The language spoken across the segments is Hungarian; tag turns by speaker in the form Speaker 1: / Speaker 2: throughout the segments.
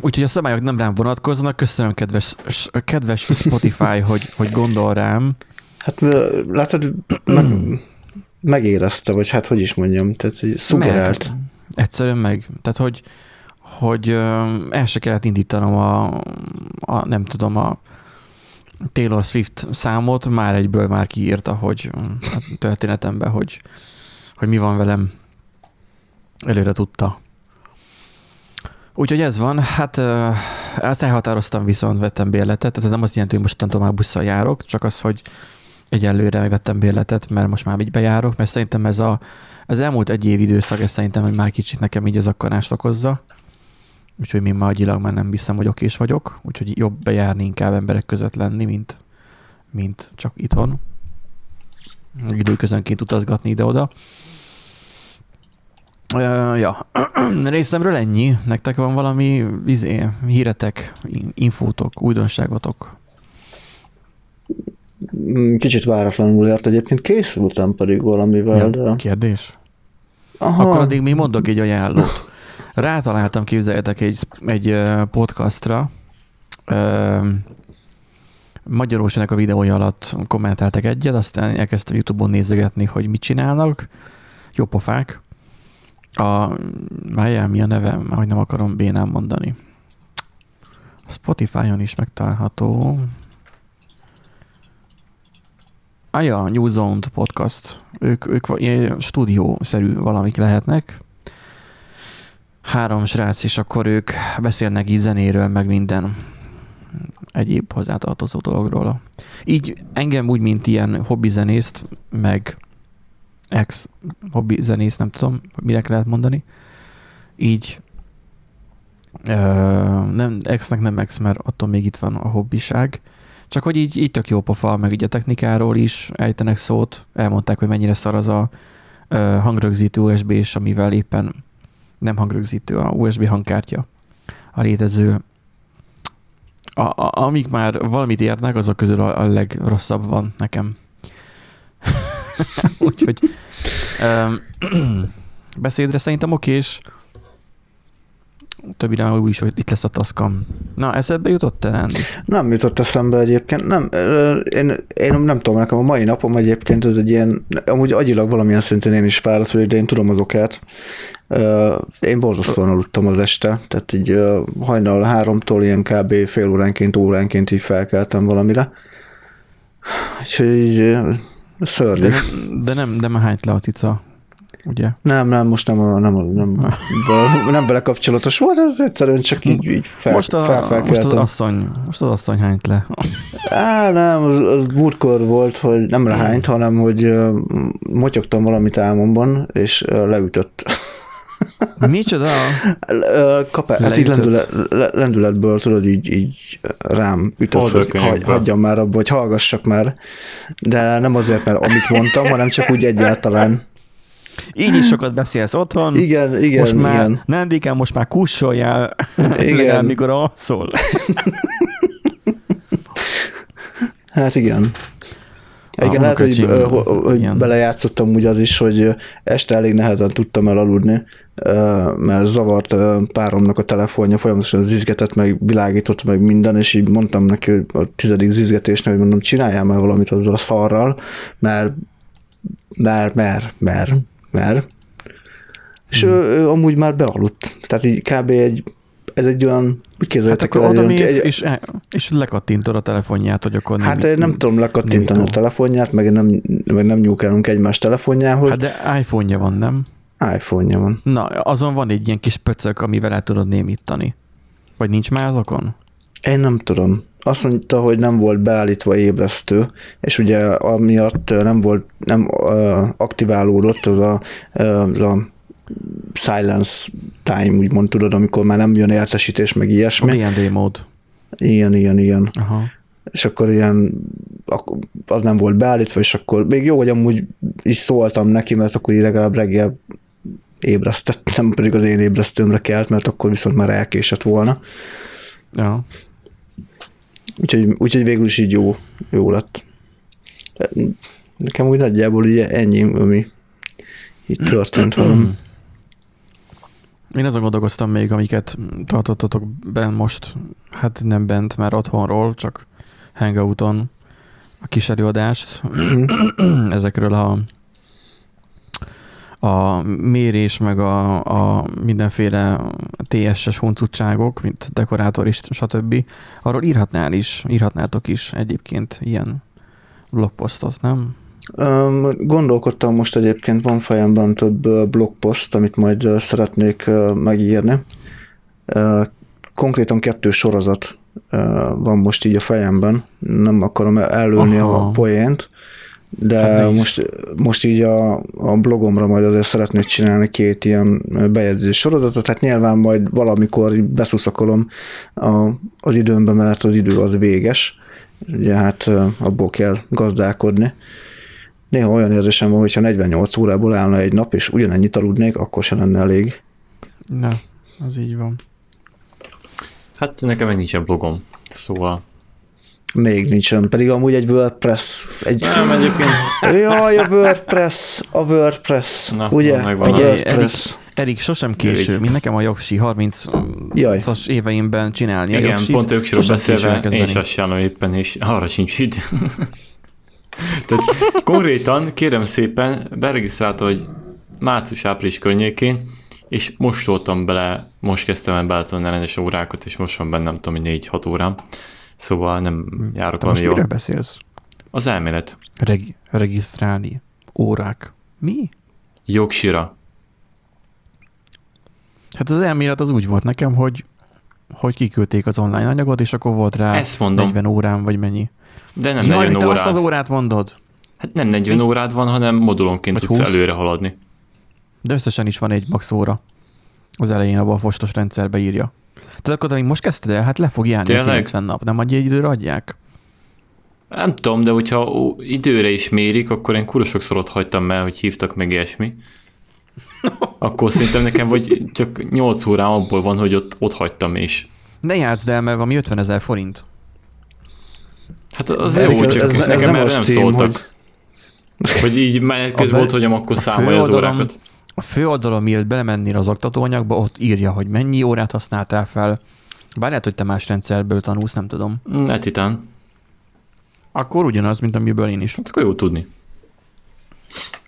Speaker 1: Úgyhogy a szabályok nem rám vonatkoznak. Köszönöm, kedves, kedves Spotify, hogy, hogy gondol rám.
Speaker 2: Hát látod, meg, megérezte, vagy hát hogy is mondjam, tehát szugerált.
Speaker 1: Meg, egyszerűen meg. Tehát, hogy, hogy el se kellett indítanom a, a nem tudom, a Taylor Swift számot, már egyből már kiírta, hogy a történetemben, hogy, hogy mi van velem. Előre tudta. Úgyhogy ez van. Hát ezt elhatároztam, viszont vettem bérletet. Tehát ez nem azt jelenti, hogy mostantól már busszal járok, csak az, hogy egyelőre vettem bérletet, mert most már így bejárok, mert szerintem ez a, az elmúlt egy év időszak, ez szerintem hogy már kicsit nekem így az akarást okozza. Úgyhogy mi már agyilag már nem hiszem, hogy okés vagyok, úgyhogy jobb bejárni, inkább emberek között lenni, mint, mint csak itthon. Időközönként utazgatni ide-oda. Uh, ja, részemről ennyi. Nektek van valami izé, híretek, infótok, újdonságotok?
Speaker 2: Mm, kicsit váratlanul ért egyébként, készültem pedig valamivel, ja, de...
Speaker 1: Kérdés? Aha. Akkor addig mi mondok egy ajánlót. Rátaláltam, képzeljetek egy, egy podcastra, Magyarországnak a videója alatt kommenteltek egyet, aztán elkezdtem YouTube-on nézegetni, hogy mit csinálnak. Jó pofák. A, már mi a neve, hogy nem akarom bénám mondani. Spotify-on is megtalálható. Ah ja, New Zone podcast. Ők, ők ilyen stúdiószerű valamik lehetnek. Három srác, és akkor ők beszélnek így zenéről, meg minden egyéb hozzátartozó dologról. Így engem úgy, mint ilyen hobbizenészt, meg ex hobbi zenész, nem tudom, mire lehet mondani. Így ö, nem, exnek nem ex, mert attól még itt van a hobbiság. Csak hogy így, így tök jó pofa, meg így a technikáról is ejtenek szót, elmondták, hogy mennyire szar az a ö, hangrögzítő USB, és amivel éppen nem hangrögzítő, a USB hangkártya a létező a, a, amíg már valamit érnek, azok közül a, a legrosszabb van nekem. Úgyhogy beszédre szerintem okés. Többire úgy is, hogy itt lesz a taszkam. Na, eszedbe jutott te, Rendi?
Speaker 2: Nem jutott eszembe egyébként. Nem, én, én nem tudom, nekem a mai napom egyébként ez egy ilyen, amúgy agyilag valamilyen szinten én is fáradt vagyok, de én tudom az okát. Én borzasztóan aludtam az este, tehát így hajnal háromtól ilyen kb. fél óránként, óránként így felkeltem valamire. És így Szörnyű.
Speaker 1: De, de nem, de már hányt le a cica, ugye?
Speaker 2: Nem, nem, most nem, nem, nem, nem, de nem belekapcsolatos volt, ez egyszerűen csak így, így fel, most, a, fel,
Speaker 1: most az asszony, most az asszony hányt le.
Speaker 2: Á, nem, az, az múltkor volt, hogy nem lehányt, hanem hogy motyogtam valamit álmomban, és leütött.
Speaker 1: Micsoda?
Speaker 2: Kap, hát így lendület, lendületből tudod, így, így rám ütött, hogy hagy, hagyjam már abba, hogy hallgassak már. De nem azért, mert amit mondtam, hanem csak úgy egyáltalán.
Speaker 1: Így is sokat beszélsz otthon.
Speaker 2: Igen, igen,
Speaker 1: Most már,
Speaker 2: igen.
Speaker 1: Nendikám, most már kussoljál, igen. legalább mikor alszol.
Speaker 2: hát igen. Igen, lehet, hogy, hogy belejátszottam úgy az is, hogy este elég nehezen tudtam elaludni, mert zavart páromnak a telefonja, folyamatosan zizgetett, meg világított, meg minden, és így mondtam neki a tizedik zizgetésnek, hogy mondom, csináljál már valamit azzal a szarral, mert mert, mert, mert, mert. És hmm. ő, ő amúgy már bealudt. Tehát így kb. egy ez egy olyan, úgy képzeljétek
Speaker 1: hát akkor oda mész, egy, és, és lekattintod a telefonját, hogy akkor
Speaker 2: Hát nem, nem tudom lekattintani a telefonját, meg nem, meg nem nyúkálunk egymás telefonjához.
Speaker 1: Hát de iPhone-ja van, nem?
Speaker 2: iPhone-ja van.
Speaker 1: Na, azon van egy ilyen kis pöcök, amivel el tudod némítani. Vagy nincs már azokon?
Speaker 2: Én nem tudom. Azt mondta, hogy nem volt beállítva ébresztő, és ugye amiatt nem volt, nem uh, aktiválódott az a, uh, az a silence time, úgymond tudod, amikor már nem jön értesítés, meg ilyesmi.
Speaker 1: A D&D mód.
Speaker 2: Igen, igen, igen. Aha. És akkor ilyen, az nem volt beállítva, és akkor még jó, hogy amúgy is szóltam neki, mert akkor így legalább reggel ébresztett, nem pedig az én ébresztőmre kelt, mert akkor viszont már elkésett volna.
Speaker 1: Ja.
Speaker 2: Úgyhogy, úgyhogy végül is így jó, jó lett. Nekem úgy nagyjából ugye ennyi, ami itt történt valami.
Speaker 1: Én azon gondolkoztam még, amiket tartottatok bent most, hát nem bent, mert otthonról, csak hangouton a kis előadást ezekről a a mérés, meg a, a mindenféle TSS huncutságok, mint dekorátor is, stb. Arról írhatnál is, írhatnátok is egyébként ilyen blogposztot, nem?
Speaker 2: Um, gondolkodtam most egyébként, van fejemben több blogpost, amit majd szeretnék megírni. Konkrétan kettő sorozat van most így a fejemben, nem akarom előni Aha. a poént, de hát most, most így a, a blogomra majd azért szeretnék csinálni két ilyen bejegyzés sorozatot, tehát nyilván majd valamikor beszuszakolom a, az időmbe, mert az idő az véges, ugye hát abból kell gazdálkodni. Néha olyan érzésem van, hogyha 48 órából állna egy nap, és ugyanennyit aludnék, akkor se lenne elég.
Speaker 1: Na, az így van.
Speaker 3: Hát nekem meg nincsen blogom, szóval
Speaker 2: még nincsen, pedig amúgy egy WordPress. Egy...
Speaker 3: Nem, egyébként.
Speaker 2: Jaj, a WordPress, a WordPress, Na, ugye? A WordPress.
Speaker 1: Erik, Erik, sosem késő, mint nekem a jogsi 30-as éveimben csinálni
Speaker 3: Igen, a jogsit. pont jogsiról beszélve, én is azt csinálom éppen, és arra sincs idő. Tehát konkrétan, kérem szépen, beregisztrálta, hogy március-április környékén, és most voltam bele, most kezdtem el beletolni rendes órákat, és most van bennem, nem tudom, 4-6 órám. Szóval nem járok
Speaker 1: Te most jól. beszélsz?
Speaker 3: Az elmélet.
Speaker 1: Reg- regisztrálni. Órák. Mi?
Speaker 3: Jogsira.
Speaker 1: Hát az elmélet az úgy volt nekem, hogy hogy kiküldték az online anyagot, és akkor volt rá
Speaker 3: Ezt mondom.
Speaker 1: 40 órán, vagy mennyi.
Speaker 3: De nem Jaj, 40
Speaker 1: te azt az órát mondod?
Speaker 3: Hát nem 40 Mi? órád van, hanem modulonként vagy tudsz 20? előre haladni.
Speaker 1: De összesen is van egy max óra. Az elején abban a fostos rendszerbe írja. Tehát akkor, amíg most kezdted el, hát le fog járni Tényleg? a 90 nap, nem adja egy időre adják?
Speaker 3: Nem tudom, de hogyha időre is mérik, akkor én kurva sokszor ott hagytam el, hogy hívtak meg ilyesmi. akkor szerintem nekem vagy csak 8 órám abból van, hogy ott, ott hagytam is.
Speaker 1: Ne játszd el, mert valami 50 ezer forint.
Speaker 3: Hát az jó, csak ez, ez nekem erre nem szóltak. Hogy... hogy így menet közben ott hagyom, akkor számolja az órákat
Speaker 1: a fő oldalon, miért belemennél az oktatóanyagba, ott írja, hogy mennyi órát használtál fel. Bár lehet, hogy te más rendszerből tanulsz, nem tudom.
Speaker 3: Netitán.
Speaker 1: Akkor ugyanaz, mint amiből én is.
Speaker 3: Hát akkor jó tudni.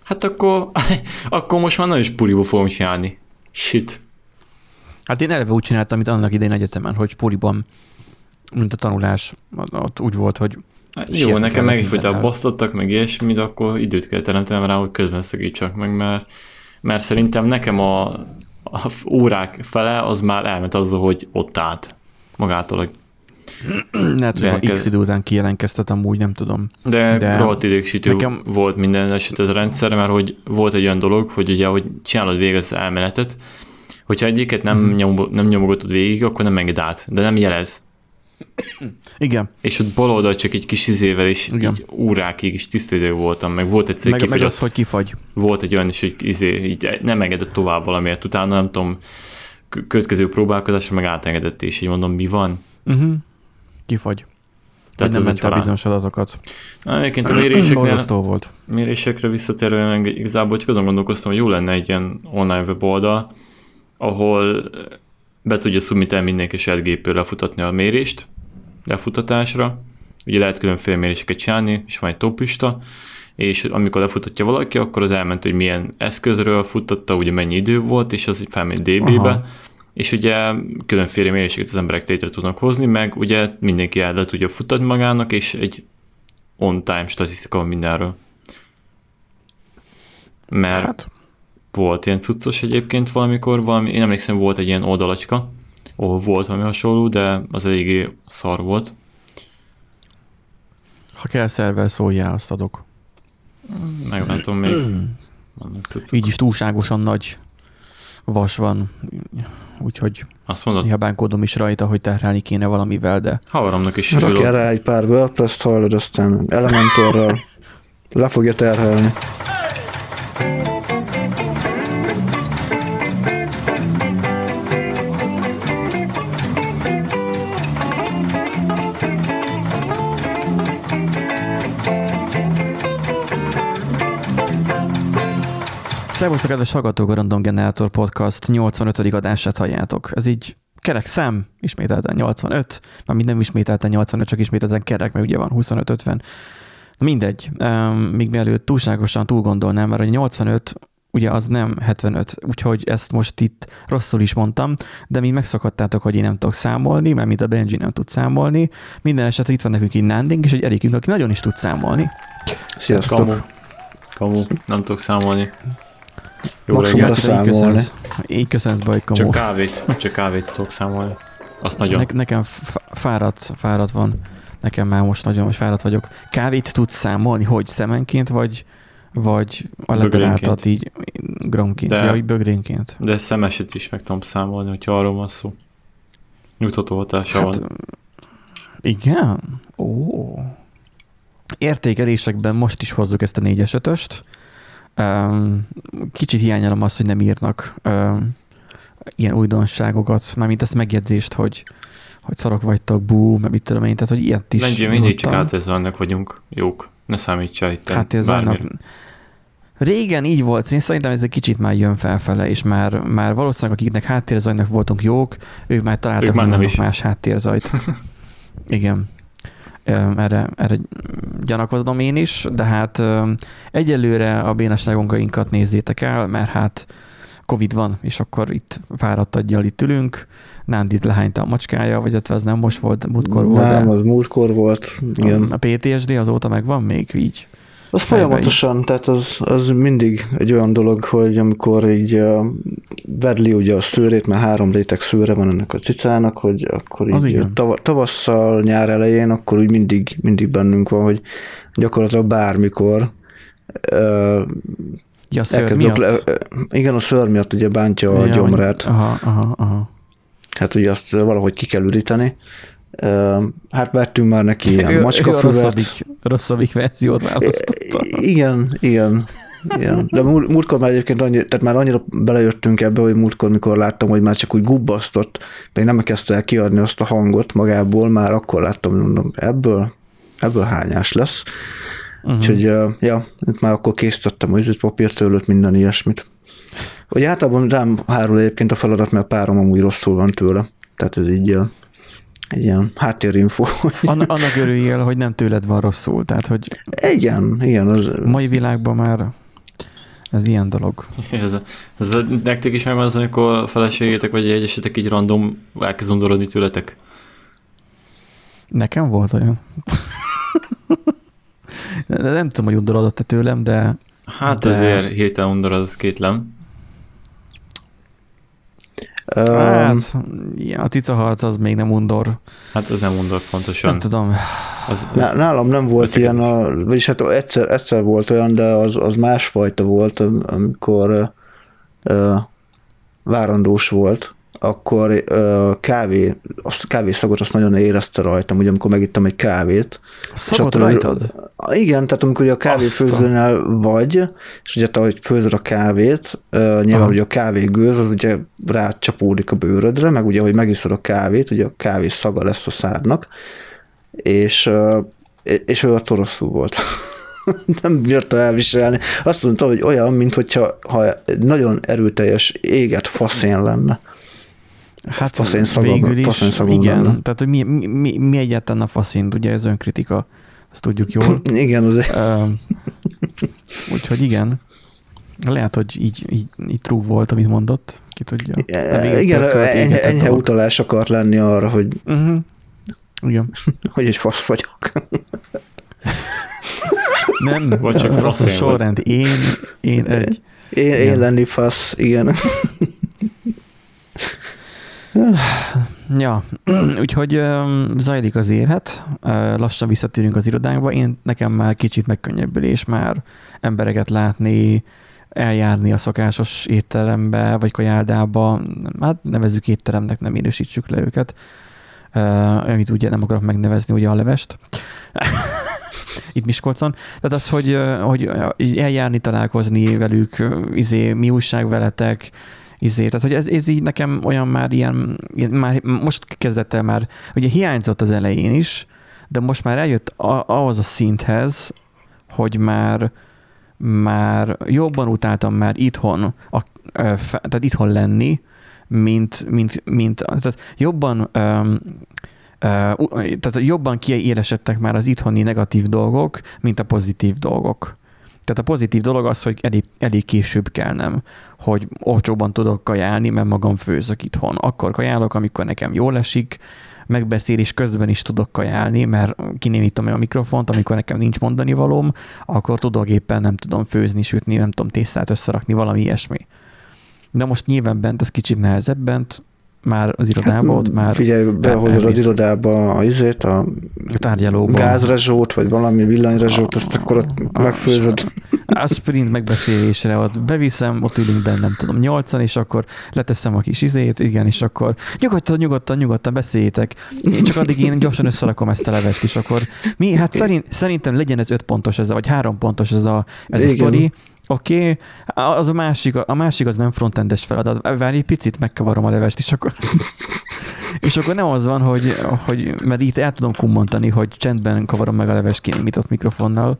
Speaker 3: Hát akkor, akkor most már nagyon is puriba fogom csinálni. Shit.
Speaker 1: Hát én eleve úgy csináltam, amit annak idején egyetemen, hogy puriban, mint a tanulás, ott úgy volt, hogy
Speaker 3: Hát jó, nekem meg is basztottak, meg de akkor időt kell teremtenem rá, hogy közben szakítsak meg, mert mert szerintem nekem a, a órák fele az már elment azzal, hogy ott állt magától.
Speaker 1: Lehet, hogy X idő után kijelentkeztetem, úgy nem tudom.
Speaker 3: De, de rohadt idegsítő nekem... volt minden eset ez a rendszer, mert hogy volt egy olyan dolog, hogy ugye, hogy csinálod végig az elméletet, hogyha egyiket nem, mm. nyom, nem nyomogatod végig, akkor nem enged át, de nem jelez.
Speaker 1: Igen.
Speaker 3: És ott bal oldal csak egy kis izével is Igen. így órákig is tisztítő voltam, meg volt egy
Speaker 1: meg, meg az, hogy kifagy.
Speaker 3: Volt egy olyan is, hogy izé, így nem engedett tovább valamiért, utána nem tudom, következő próbálkozásra meg átengedett, és így mondom, mi van?
Speaker 1: Uh-huh. Kifagy. Tehát nem ment el bizonyos adatokat.
Speaker 3: Na, egyébként a méréseknél,
Speaker 1: volt.
Speaker 3: mérésekre visszatérően igazából csak azon gondolkoztam, hogy jó lenne egy ilyen online weboldal, ahol be tudja submitálni mindenki saját gépről lefutatni a mérést, lefutatásra. Ugye lehet különféle méréseket csinálni, és van egy topista, és amikor lefutatja valaki, akkor az elment, hogy milyen eszközről futtatta, ugye mennyi idő volt, és az felmegy DB-be, Aha. és ugye különféle méréseket az emberek tétre tudnak hozni, meg ugye mindenki el le tudja futatni magának, és egy on-time statisztika van mindenről. Mert hát volt ilyen cuccos egyébként valamikor, valami, én emlékszem, volt egy ilyen oldalacska, ahol volt valami hasonló, de az eléggé szar volt.
Speaker 1: Ha kell szervel szóljál, azt adok.
Speaker 3: Meglátom még.
Speaker 1: Így is túlságosan nagy vas van, úgyhogy
Speaker 3: azt mondod?
Speaker 1: néha bánkódom is rajta, hogy terhelni kéne valamivel, de...
Speaker 3: Havaromnak is
Speaker 2: Rakj erre egy pár WordPress-t hallod, aztán Elementorral le fogja terhelni.
Speaker 1: Szervusztok, kedves hallgatók, a Random Generator Podcast 85. adását halljátok. Ez így kerek szem, ismételten 85, már minden ismételten 85, csak ismételten kerek, mert ugye van 25-50. Mindegy, még mielőtt túlságosan túl gondolnám, mert a 85 ugye az nem 75, úgyhogy ezt most itt rosszul is mondtam, de mi megszakadtátok, hogy én nem tudok számolni, mert mint a Benji nem tud számolni. Minden esetre itt van nekünk így Nanding, és egy Erikünk, aki nagyon is tud számolni.
Speaker 3: Sziasztok! Kamu. Kamu. Nem tudok számolni.
Speaker 2: Jó. Így köszönsz,
Speaker 1: így köszönsz Bajka.
Speaker 3: Csak kávét, csak kávét tudok számolni. Azt nagyon. Ne,
Speaker 1: nekem fáradt, fáradt van. Nekem már most nagyon most fáradt vagyok. Kávét tudsz számolni, hogy szemenként, vagy, vagy a leteráltat így gramként, de, ja, így bögrénként.
Speaker 3: De szemeset is meg tudom számolni, hogyha arról van szó. Nyugtató hatása hát, van.
Speaker 1: Igen? Ó. Értékelésekben most is hozzuk ezt a 4-es 5 Kicsit hiányolom azt, hogy nem írnak ilyen újdonságokat, mármint ezt megjegyzést, hogy, hogy szarok vagytok, bú, mert mit tudom én, tehát hogy ilyet is
Speaker 3: Menjünk, mindig csak átérzőannak vagyunk jók, ne számítsál itt.
Speaker 1: Hátérzőannak. Régen így volt, én szerintem ez egy kicsit már jön felfele, és már, már valószínűleg akiknek háttérzajnak voltunk jók, ők már találtak ők már nem is. más háttérzajt. Igen erre, erre gyanakozom én is, de hát egyelőre a bénasságunkat nézzétek el, mert hát Covid van, és akkor itt fáradt aggyal itt ülünk, Nándit lehányta a macskája, vagy ez nem most volt, múltkor
Speaker 2: volt. Nem, de az múltkor volt, igen.
Speaker 1: A PTSD azóta megvan még így?
Speaker 2: Az folyamatosan, tehát az, az mindig egy olyan dolog, hogy amikor így vedli ugye a szőrét, mert három réteg szőre van ennek a cicának, hogy akkor így tav- tavasszal, nyár elején, akkor úgy mindig, mindig bennünk van, hogy gyakorlatilag bármikor uh,
Speaker 1: ja, szőr miatt? Le,
Speaker 2: igen, a szőr miatt ugye bántja ja, a gyomrát.
Speaker 1: Aha, aha, aha.
Speaker 2: Hát ugye azt valahogy ki kell üríteni, Hát vettünk már neki ilyen macskafüvet.
Speaker 1: Rosszabbik, rosszabbik verziót választotta.
Speaker 2: Igen, igen. Igen. De múltkor már egyébként annyi, tehát már annyira belejöttünk ebbe, hogy múltkor, mikor láttam, hogy már csak úgy gubbasztott, még nem kezdte el kiadni azt a hangot magából, már akkor láttam, hogy mondom, ebből, ebből hányás lesz. Uh-huh. Úgyhogy, ja, már akkor készítettem az papírtőlőt, minden ilyesmit. Hogy általában rám hárul egyébként a feladat, mert a párom amúgy rosszul van tőle. Tehát ez így egy ilyen háttérinfo.
Speaker 1: Annak, annak örüljél, hogy nem tőled van rosszul, tehát hogy...
Speaker 2: Igen, igen. Az...
Speaker 1: Mai világban már ez ilyen dolog.
Speaker 3: Ez, ez nektek is megvan az, amikor feleségétek vagy egy esetek így random elkezd undorodni tőletek?
Speaker 1: Nekem volt olyan. nem tudom, hogy undorodott-e tőlem, de...
Speaker 3: Hát de... azért hirtelen undorod, az kétlem.
Speaker 1: Hát, ja, a cica harc az még nem undor.
Speaker 3: Hát az nem undor pontosan.
Speaker 1: Nem tudom.
Speaker 2: Az, az, Nálam nem volt ilyen, a, vagyis hát egyszer, egyszer volt olyan, de az, az másfajta volt, amikor uh, várandós volt, akkor kávé, a kávészagot azt nagyon érezte rajtam, ugye amikor megittam egy kávét.
Speaker 1: Szagot rajtad?
Speaker 2: Igen, tehát amikor ugye a kávéfőzőnél vagy, és ugye te, hogy főzöd a kávét, nyilván Aha. ugye a kávégőz, az ugye rácsapódik a bőrödre, meg ugye, hogy megiszod a kávét, ugye a kávé szaga lesz a szádnak, és, és ő a rosszul volt. nem bírta elviselni. Azt mondta, hogy olyan, mint hogyha ha nagyon erőteljes éget faszén lenne.
Speaker 1: Hát faszén szagom, végül is, faszén igen. Lenne. Tehát, hogy mi, mi, mi egyáltalán a faszén, ugye ez önkritika, ezt tudjuk jól.
Speaker 2: igen, azért. Uh,
Speaker 1: úgyhogy igen. Lehet, hogy így, így, így true volt, amit mondott, ki tudja.
Speaker 2: Igen, igen enyhe, enyhe utalás akar lenni arra, hogy uh-huh.
Speaker 1: igen.
Speaker 2: hogy egy fasz vagyok.
Speaker 1: Nem, vagy csak fasz a sorrend. Én, én egy.
Speaker 2: Én, én lenni fasz, igen.
Speaker 1: Ja, úgyhogy zajlik az élet, lassan visszatérünk az irodánkba. Én nekem már kicsit megkönnyebbülés már embereket látni, eljárni a szokásos étterembe, vagy kajáldába, hát nevezzük étteremnek, nem minősítsük le őket, amit ugye nem akarok megnevezni ugye a levest. Itt Miskolcon. Tehát az, hogy, hogy eljárni, találkozni velük, izé, mi újság veletek, izé. Tehát, hogy ez, ez így nekem olyan már ilyen, már most kezdett el már, ugye hiányzott az elején is, de most már eljött a, ahhoz a szinthez, hogy már már jobban utáltam már itthon, a, tehát itthon lenni, mint, mint, mint tehát jobban um, tehát jobban kiélesedtek már az itthoni negatív dolgok, mint a pozitív dolgok. Tehát a pozitív dolog az, hogy elég, elég később kell nem, hogy olcsóban tudok kajálni, mert magam főzök itthon. Akkor kajálok, amikor nekem jól esik, megbeszélés közben is tudok kajálni, mert kinémítom a mikrofont, amikor nekem nincs mondani valóm, akkor tudok éppen nem tudom főzni, sütni, nem tudom tésztát összerakni, valami ilyesmi. De most nyilván bent ez kicsit nehezebb bent, már az irodába, hát, ott már...
Speaker 2: Figyelj, behozod az irodába a izét, a,
Speaker 1: a tárgyalóba.
Speaker 2: gázrezsót, vagy valami villanyrezsót, azt akkor ott a, megfőzöd.
Speaker 1: A sprint megbeszélésre ott beviszem, ott ülünk benne, nem tudom, nyolcan, és akkor leteszem a kis izét, igen, és akkor nyugodtan, nyugodtan, nyugodtan beszéljétek. Én csak addig én gyorsan összerakom ezt a levest, és akkor mi, hát szerint, szerintem legyen ez öt pontos, ez, vagy három pontos ez a, ez igen. a sztori, Oké, okay. az a másik, a másik az nem frontendes feladat. Várj egy picit, megkavarom a levest, és akkor, és akkor nem az van, hogy, hogy mert itt el tudom kummantani, hogy csendben kavarom meg a levest kinémított mikrofonnal,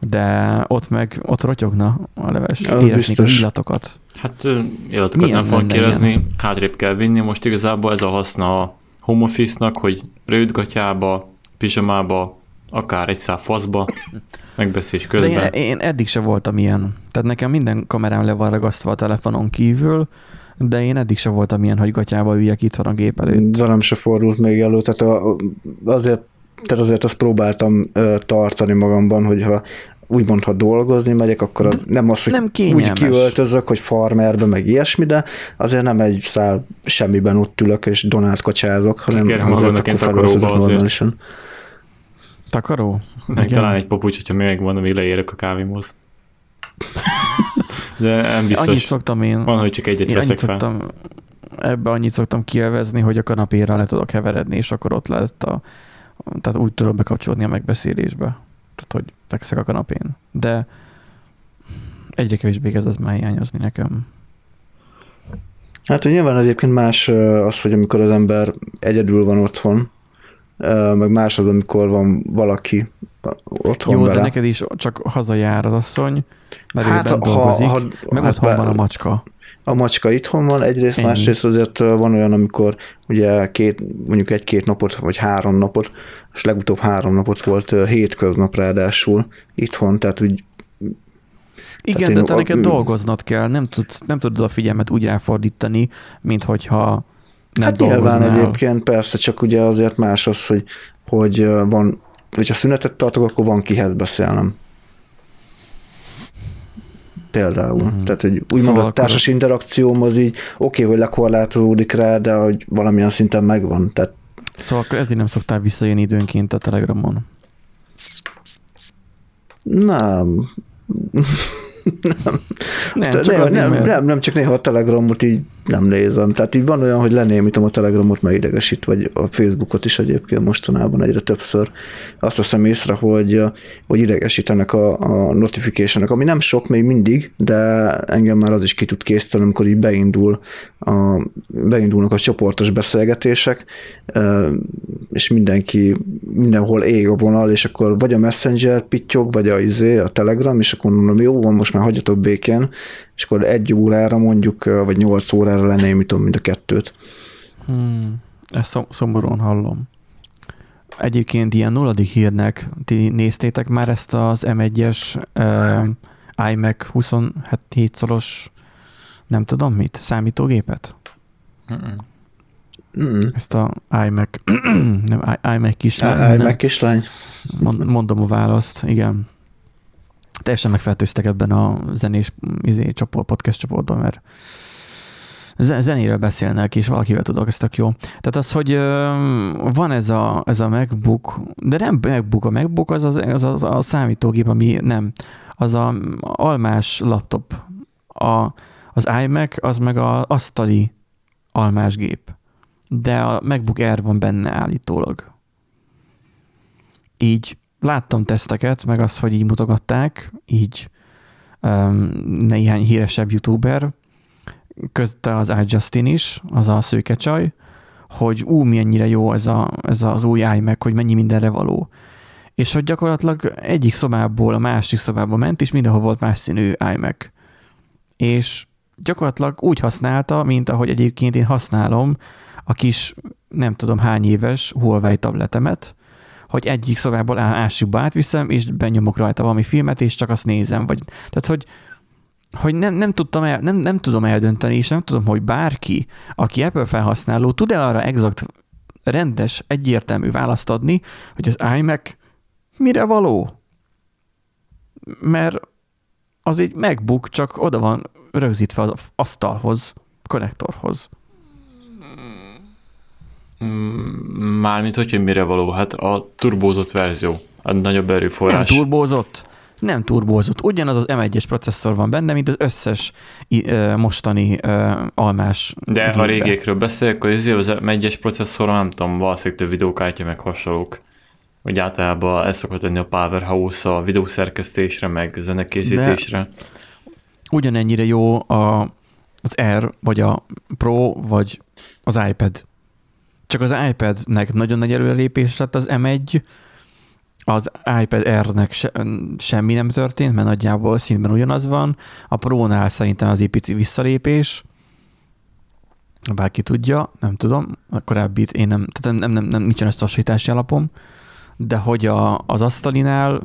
Speaker 1: de ott meg, ott rotyogna a leves, éreznék az illatokat.
Speaker 3: Hát illatokat Milyen nem fogok érezni, hátrébb kell vinni. Most igazából ez a haszna a home office-nak, hogy rődgatyába, pizsamába, akár egy szál faszba, megbeszélés közben.
Speaker 1: De én, én eddig se voltam ilyen. Tehát nekem minden kamerám le van ragasztva a telefonon kívül, de én eddig se voltam ilyen, hogy gatyába üljek itt van a gép előtt.
Speaker 2: nem se fordult még elő, tehát a, azért, tehát azért azt próbáltam ö, tartani magamban, hogyha úgymond, ha dolgozni megyek, akkor az nem az, hogy nem úgy kiöltözök, hogy farmerbe, meg ilyesmi, de azért nem egy szál semmiben ott ülök, és donát kacsázok, hanem
Speaker 3: Kérem, azért akkor felöltözök normálisan.
Speaker 1: Takaró?
Speaker 3: Meg Igen. talán egy papucs, hogyha még van, amíg leérek a kávémhoz. De nem biztos.
Speaker 1: Annyit szoktam én.
Speaker 3: Van, hogy csak egyet én veszek fel. Szoktam,
Speaker 1: ebbe annyit szoktam kielvezni, hogy a kanapéra le tudok heveredni, és akkor ott lehet a, tehát úgy tudok bekapcsolódni a megbeszélésbe. Tehát, hogy fekszek a kanapén. De egyre kevésbé kezd ez már hiányozni nekem.
Speaker 2: Hát hogy nyilván egyébként más az, hogy amikor az ember egyedül van otthon, meg más az, amikor van valaki otthon
Speaker 1: Jó,
Speaker 2: vele.
Speaker 1: de neked is csak hazajár az asszony, mert hát, ha, dolgozik, ha, meg hát otthon van a macska.
Speaker 2: A macska itthon van, egyrészt, Ennyi. másrészt azért van olyan, amikor ugye két, mondjuk egy-két napot, vagy három napot, és legutóbb három napot volt hétköznap ráadásul itthon, tehát úgy
Speaker 1: igen, tehát de te neked dolgoznod kell, nem tudsz, nem tudod a figyelmet úgy ráfordítani, mint hogyha nem hát
Speaker 2: nyilván egyébként persze, csak ugye azért más az, hogy, hogy van, hogyha szünetet tartok, akkor van kihez beszélnem. Például. Mm. Tehát, hogy úgymond szóval a társas akkor... interakcióm az így oké, okay, hogy lekorlátozódik rá, de hogy valamilyen szinten megvan. Tehát...
Speaker 1: Szóval akkor ezért nem szoktál visszajönni időnként a Telegramon?
Speaker 2: Nem nem. Nem, csak nem, nem, nem, nem, csak néha a Telegramot így nem nézem. Tehát így van olyan, hogy lenémítom a Telegramot, meg idegesít, vagy a Facebookot is egyébként mostanában egyre többször. Azt veszem észre, hogy, hogy idegesítenek a, a notification ami nem sok még mindig, de engem már az is ki tud készíteni, amikor így beindul a, beindulnak a csoportos beszélgetések, és mindenki mindenhol ég a vonal, és akkor vagy a Messenger pittyog, vagy a, izé, a Telegram, és akkor mondom, jó van, most már hagyjatok békén, és akkor egy órára mondjuk, vagy nyolc órára lenémítom mind a kettőt.
Speaker 1: Hmm, ezt szomorúan hallom. Egyébként ilyen nulladik hírnek, ti néztétek már ezt az M1-es uh, iMac 27 szoros nem tudom mit, számítógépet? Mm-mm. Mm. Ezt a iMac, nem, iMac kislány.
Speaker 2: iMac kislány.
Speaker 1: Mondom a választ, igen teljesen megfertőztek ebben a zenés izé, csoport, podcast csoportban, mert zenéről beszélnek, és valakivel tudok, ez tök jó. Tehát az, hogy van ez a, ez a MacBook, de nem MacBook, a MacBook az, az, az, az a számítógép, ami nem, az a almás laptop. A, az iMac az meg a asztali almás gép. De a MacBook Air van benne állítólag. Így láttam teszteket, meg azt, hogy így mutogatták, így um, néhány híresebb youtuber, közte az iJustin is, az a szőke csaj, hogy ú, milyennyire jó ez, a, ez az új iMac, hogy mennyi mindenre való. és hogy gyakorlatilag egyik szobából a másik szobába ment, és mindenhol volt más színű iMac. És gyakorlatilag úgy használta, mint ahogy egyébként én használom a kis, nem tudom hány éves Huawei tabletemet, hogy egyik szobából másikba átviszem, és benyomok rajta valami filmet, és csak azt nézem. Vagy, tehát, hogy, hogy nem, nem, tudtam el, nem, nem tudom eldönteni, és nem tudom, hogy bárki, aki Apple felhasználó, tud-e arra exakt rendes, egyértelmű választ adni, hogy az iMac mire való? Mert az egy MacBook, csak oda van rögzítve az asztalhoz, konnektorhoz.
Speaker 3: Mármint, hogy mire való? Hát a turbózott verzió, a nagyobb erőforrás.
Speaker 1: Nem turbózott, nem turbózott. Ugyanaz az M1-es processzor van benne, mint az összes mostani almás
Speaker 3: De gépbe. ha régékről beszélek, akkor az M1-es processzor, nem tudom, valószínűleg több videókártya meg hasonlók. Hogy általában ez szokott lenni a powerhouse a videószerkesztésre, meg zenekészítésre. De
Speaker 1: ugyanennyire jó a, az R, vagy a Pro, vagy az iPad. Csak az iPad-nek nagyon nagy előrelépés lett az M1, az iPad R-nek se, semmi nem történt, mert nagyjából szintben ugyanaz van. A Pro-nál szerintem az egy visszalépés, bárki tudja, nem tudom, a korábbit én nem, tehát nem, nem, nem nincsen összehasonlítási alapom, de hogy a, az asztalinál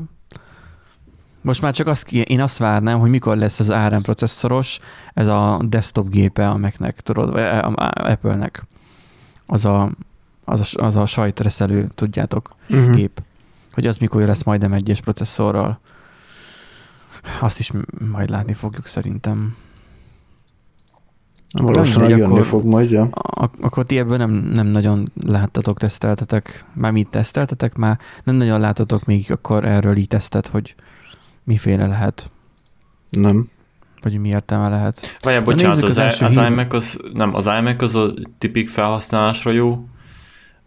Speaker 1: most már csak azt, én azt várnám, hogy mikor lesz az ARM processzoros, ez a desktop gépe a Mac-nek, tudod, vagy a Apple-nek. Az a, az a, az a sajtreszelő, tudjátok, uh-huh. gép. Hogy az mikor lesz majd m processzorral. Azt is majd látni fogjuk szerintem.
Speaker 2: Valószínűleg jönni akkor, fog majd, ja.
Speaker 1: Akkor ti ebből nem, nem nagyon láttatok, teszteltetek, már mit teszteltetek, már nem nagyon láttatok még akkor erről így tesztet, hogy miféle lehet.
Speaker 2: Nem.
Speaker 1: Vagy mi értelme lehet.
Speaker 3: Vagy bocsánat, az, az, az iMac az, nem, az iMac az a tipik felhasználásra jó,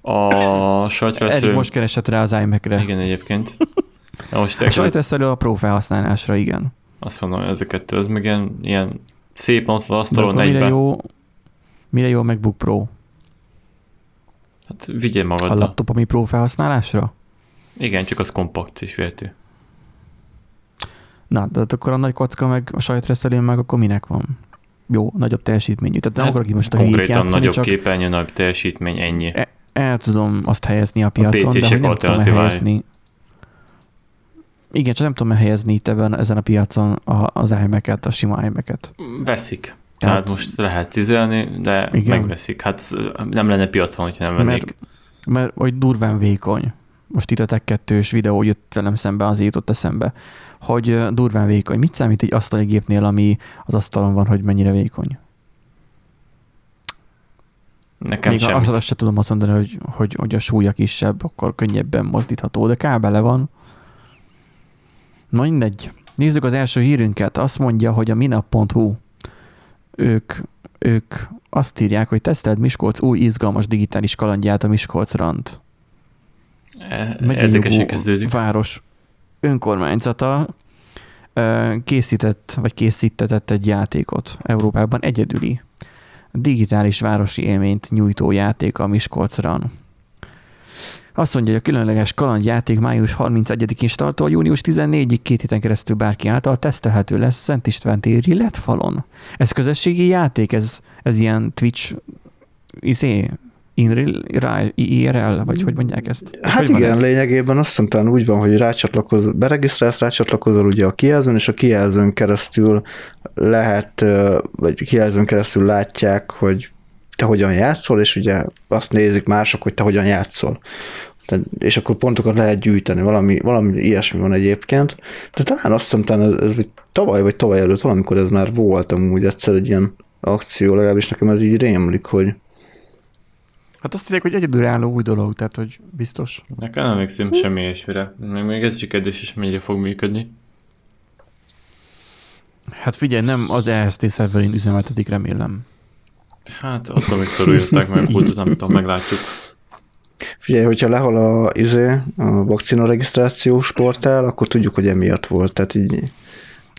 Speaker 3: a sajtreszelő...
Speaker 1: Eddig most keresett rá az iMac-re.
Speaker 3: Igen, egyébként.
Speaker 1: Most a sajtreszelő a pro felhasználásra, igen.
Speaker 3: Azt mondom, hogy ezeket, ez meg ilyen, ilyen szép ott van asztalon egyben.
Speaker 1: Mire jó, mire jó a MacBook Pro?
Speaker 3: Hát vigyél magaddal.
Speaker 1: A laptop, ami pro felhasználásra?
Speaker 3: Igen, csak az kompakt és vértő.
Speaker 1: Na, de hát akkor a nagy kocka meg a sajtreszelő meg akkor minek van? Jó, nagyobb teljesítményű. Tehát nem hát, akarok most a
Speaker 3: Konkrétan játszani, nagyobb csak képernyő, nagyobb teljesítmény, ennyi.
Speaker 1: E, el tudom azt helyezni a piacon, a de hogy nem tudom helyezni. Igen, csak nem tudom helyezni itt ebben, ezen a piacon a, az iMac-et, a sima iMac-et.
Speaker 3: Veszik. Tehát, Tehát most lehet cizelni, de igen. megveszik. Hát nem lenne piacon, hogyha nem vennék.
Speaker 1: Mert, mert hogy durván vékony. Most itt a Tech 2 videó jött velem szembe, azért jutott eszembe, hogy durván vékony. Mit számít egy asztali gépnél, ami az asztalon van, hogy mennyire vékony?
Speaker 3: Nekem
Speaker 1: Még
Speaker 3: semmit.
Speaker 1: azt, se tudom azt mondani, hogy, hogy, hogy a súlya kisebb, akkor könnyebben mozdítható, de kábele van. Na mindegy. Nézzük az első hírünket. Azt mondja, hogy a minap.hu ők, ők azt írják, hogy teszteld Miskolc új izgalmas digitális kalandját a Miskolc Rand.
Speaker 3: E, kezdődik.
Speaker 1: város önkormányzata készített, vagy készítetett egy játékot Európában egyedüli digitális városi élményt nyújtó játék a Miskolc Run. Azt mondja, hogy a különleges kalandjáték május 31-én startol, június 14-ig két héten keresztül bárki által tesztelhető lesz Szent István téri letfalon. Ez közösségi játék, ez, ez ilyen Twitch izé, IRL, vagy hogy mondják ezt?
Speaker 2: Hát
Speaker 1: hogy
Speaker 2: igen, ez? lényegében azt hiszem talán úgy van, hogy rácsatlakozol, beregisztrálsz, rácsatlakozol ugye a kijelzőn, és a kijelzőn keresztül lehet, vagy kijelzőn keresztül látják, hogy te hogyan játszol, és ugye azt nézik mások, hogy te hogyan játszol. Tehát, és akkor pontokat lehet gyűjteni, valami, valami ilyesmi van egyébként. De talán azt hiszem, talán ez, ez tavaly vagy tavaly előtt valamikor ez már volt amúgy egyszer egy ilyen akció, legalábbis nekem ez így rémlik, hogy,
Speaker 1: Hát azt írják, hogy egyedülálló új dolog, tehát hogy biztos.
Speaker 3: Nekem nem emlékszem semmi ilyesmire. Még, még ez csak edés is mennyire fog működni.
Speaker 1: Hát figyelj, nem az EST szerverén üzemeltetik, remélem.
Speaker 3: Hát attól még szorulják meg, hogy nem tudom, meglátjuk.
Speaker 2: Figyelj, hogyha lehol a, izé, a vakcina regisztrációs portál, akkor tudjuk, hogy emiatt volt. Tehát így...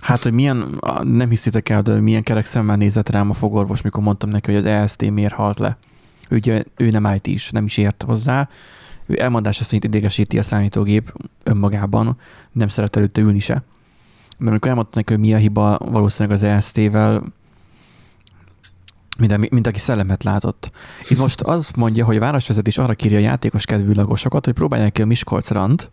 Speaker 1: Hát, hogy milyen, nem hiszitek el, de milyen kerek szemmel nézett rám a fogorvos, mikor mondtam neki, hogy az EST miért halt le ugye ő nem IT is, nem is ért hozzá, ő elmondása szerint idegesíti a számítógép önmagában, nem szeret előtte ülni se. De amikor elmondta neki, hogy mi a hiba valószínűleg az EST-vel, mint, mint aki szellemet látott. Itt most az mondja, hogy a városvezetés arra kírja a játékos kedvű lagosokat, hogy próbálják ki a Miskolc rant,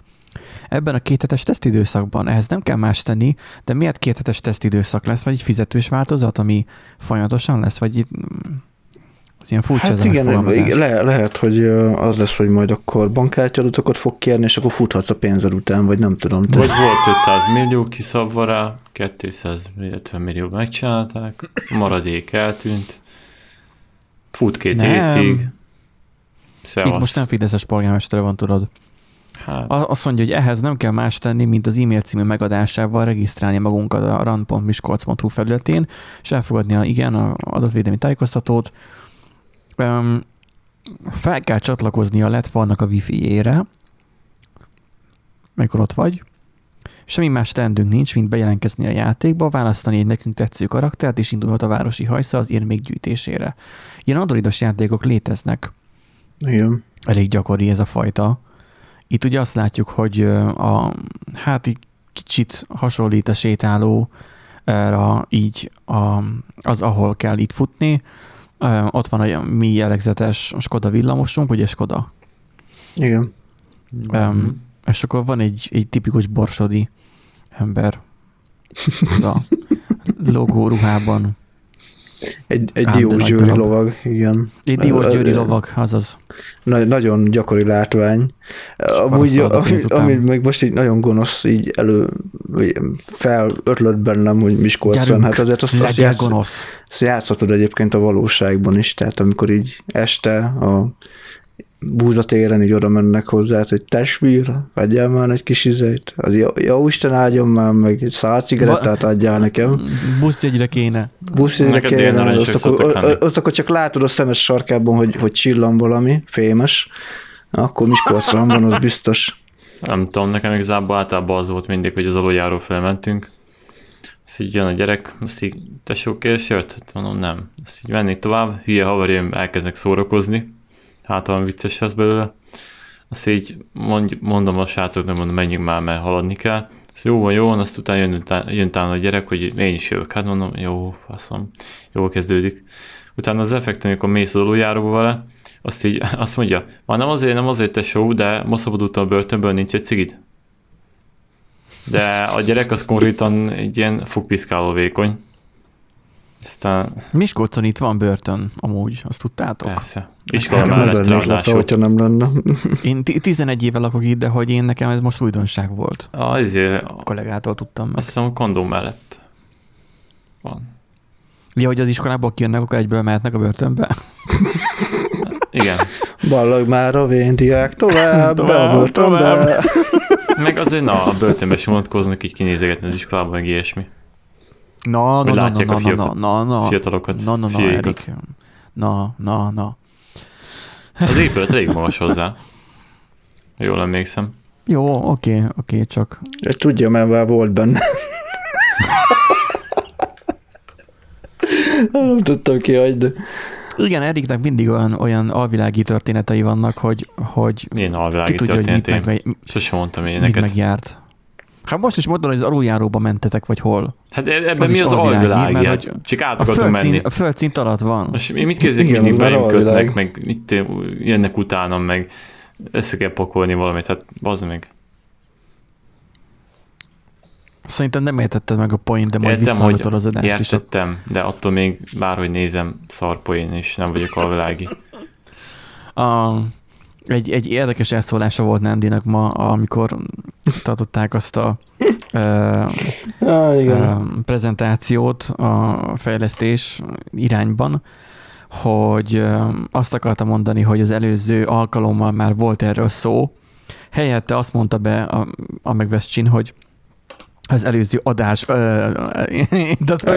Speaker 1: ebben a kéthetes tesztidőszakban. Ehhez nem kell más tenni, de miért kéthetes tesztidőszak lesz, vagy egy fizetős változat, ami folyamatosan lesz, vagy itt ez ilyen furcsa
Speaker 2: hát igen, le, lehet, hogy az lesz, hogy majd akkor bankkártyadatokat fog kérni, és akkor futhatsz a pénzed után, vagy nem tudom.
Speaker 3: Vagy volt 500 millió kiszabva rá, 250 millió megcsinálták, maradék eltűnt, fut két hétig.
Speaker 1: Itt most nem Fideszes polgármestere van, tudod. Hát. Azt mondja, hogy ehhez nem kell más tenni, mint az e-mail című megadásával regisztrálni magunkat a rand.miskolc.hu felületén, és elfogadni a igen, a adatvédelmi tájékoztatót. Um, fel kell csatlakozni a letfalnak a wifi-ére, amikor ott vagy. Semmi más tendünk nincs, mint bejelentkezni a játékba, választani egy nekünk tetsző karaktert, és indulhat a városi hajsza az érmék gyűjtésére. Ilyen androidos játékok léteznek.
Speaker 2: Igen.
Speaker 1: Elég gyakori ez a fajta. Itt ugye azt látjuk, hogy a, hát így kicsit hasonlít a sétáló így a, az, ahol kell itt futni. Ott van a mi jellegzetes Skoda villamosunk, ugye Skoda?
Speaker 2: Igen.
Speaker 1: Um, és akkor van egy, egy tipikus borsodi ember az a logó ruhában.
Speaker 2: Egy, egy diós győri lovag, igen.
Speaker 1: Egy diós győri lovag, azaz.
Speaker 2: Na, nagyon gyakori látvány. Amúgy, ami, ami meg most így nagyon gonosz, így elő felötlött bennem, hogy Miskolcon, hát azért azt, azt, játsz, gonosz. azt játszhatod egyébként a valóságban is, tehát amikor így este a búzatéren így oda mennek hozzá, hogy testvír, adjál már egy kis izét, az jó, jó Isten áldjon már meg, egy szál cigarettát adjál nekem.
Speaker 1: Buszjegyre kéne.
Speaker 2: Buszjegyre kéne, azt akkor, azt akkor csak látod a szemes sarkában, hogy, hogy csillan valami, fémes, akkor Miskolcra van, az biztos.
Speaker 3: Nem tudom, nekem igazából általában az volt mindig, hogy az aluljáról felmentünk, azt így jön a gyerek, azt így, tesó, kérsz jött? Mondom, nem. Azt így mennék tovább, hülye haverjaim elkezdnek szórakozni, hát olyan vicces lesz belőle. Azt így mond, mondom a srácoknak, mondom, menjünk már, mert haladni kell. Azt jó van, jó van, azt utána jön, jön a gyerek, hogy én is jövök. Hát mondom, jó, faszom, jó kezdődik. Utána az effekt, amikor mész az aluljáróba vele, azt így azt mondja, már nem azért, nem azért te show, de most szabadultam a börtönből, nincs egy cigid. De a gyerek az konkrétan egy ilyen fogpiszkáló vékony.
Speaker 1: Aztán... Miskolcon itt van börtön, amúgy, azt tudtátok?
Speaker 3: Persze. Iskola mellett ráadásul.
Speaker 2: hogyha nem lenne.
Speaker 1: Én 11 éve lakok itt, de hogy én nekem ez most újdonság volt.
Speaker 3: A, azért, a
Speaker 1: kollégától tudtam meg.
Speaker 3: Azt hiszem a kondom mellett van.
Speaker 1: Ja, hogy az iskolából kijönnek, akkor egyből mehetnek a börtönbe?
Speaker 3: Igen.
Speaker 2: Ballag már a véndiák tovább, tovább, be a börtönbe. Tovább.
Speaker 3: Meg azért, na, a börtönbe sem vonatkoznak, így kinézegetni az iskolában, meg ilyesmi.
Speaker 1: Na, na,
Speaker 3: látják
Speaker 1: na,
Speaker 3: a fiakat,
Speaker 1: na, na,
Speaker 3: fiatalokat,
Speaker 1: na, na, na, Erik. Na, na, na.
Speaker 3: Az épület elég magas hozzá. Jól emlékszem.
Speaker 1: Jó, oké, oké, csak...
Speaker 2: Tudja, mert már volt benne. Nem tudtam ki, hogy...
Speaker 1: Igen, Eriknek mindig olyan, olyan alvilági történetei vannak, hogy, hogy
Speaker 3: Milyen alvilági ki tudja, történeteim? Hogy mit meg, Sosem mondtam én neked.
Speaker 1: Mit megjárt. Hát most is mondod, hogy az aluljáróba mentetek, vagy hol?
Speaker 3: Hát e- ebben az mi az? Mert, hát, csak át akartunk menni.
Speaker 1: A földszint alatt van.
Speaker 3: Most mi mit kezdjük, mindig belém kötnek, meg mit jönnek utánam, meg össze kell pakolni valamit, hát bazd meg.
Speaker 1: Szerintem nem értetted meg a point, de majd visszahallgatod az adást
Speaker 3: értettem, is. de attól még bárhogy nézem, szar poén, és nem vagyok alvilági.
Speaker 1: A, egy, egy érdekes elszólása volt Nandinak ma, amikor tartották azt a uh, ah, igen. Uh, prezentációt a fejlesztés irányban, hogy uh, azt akarta mondani, hogy az előző alkalommal már volt erről szó, helyette azt mondta be a, a Megveszcsin, hogy az előző adás, tehát,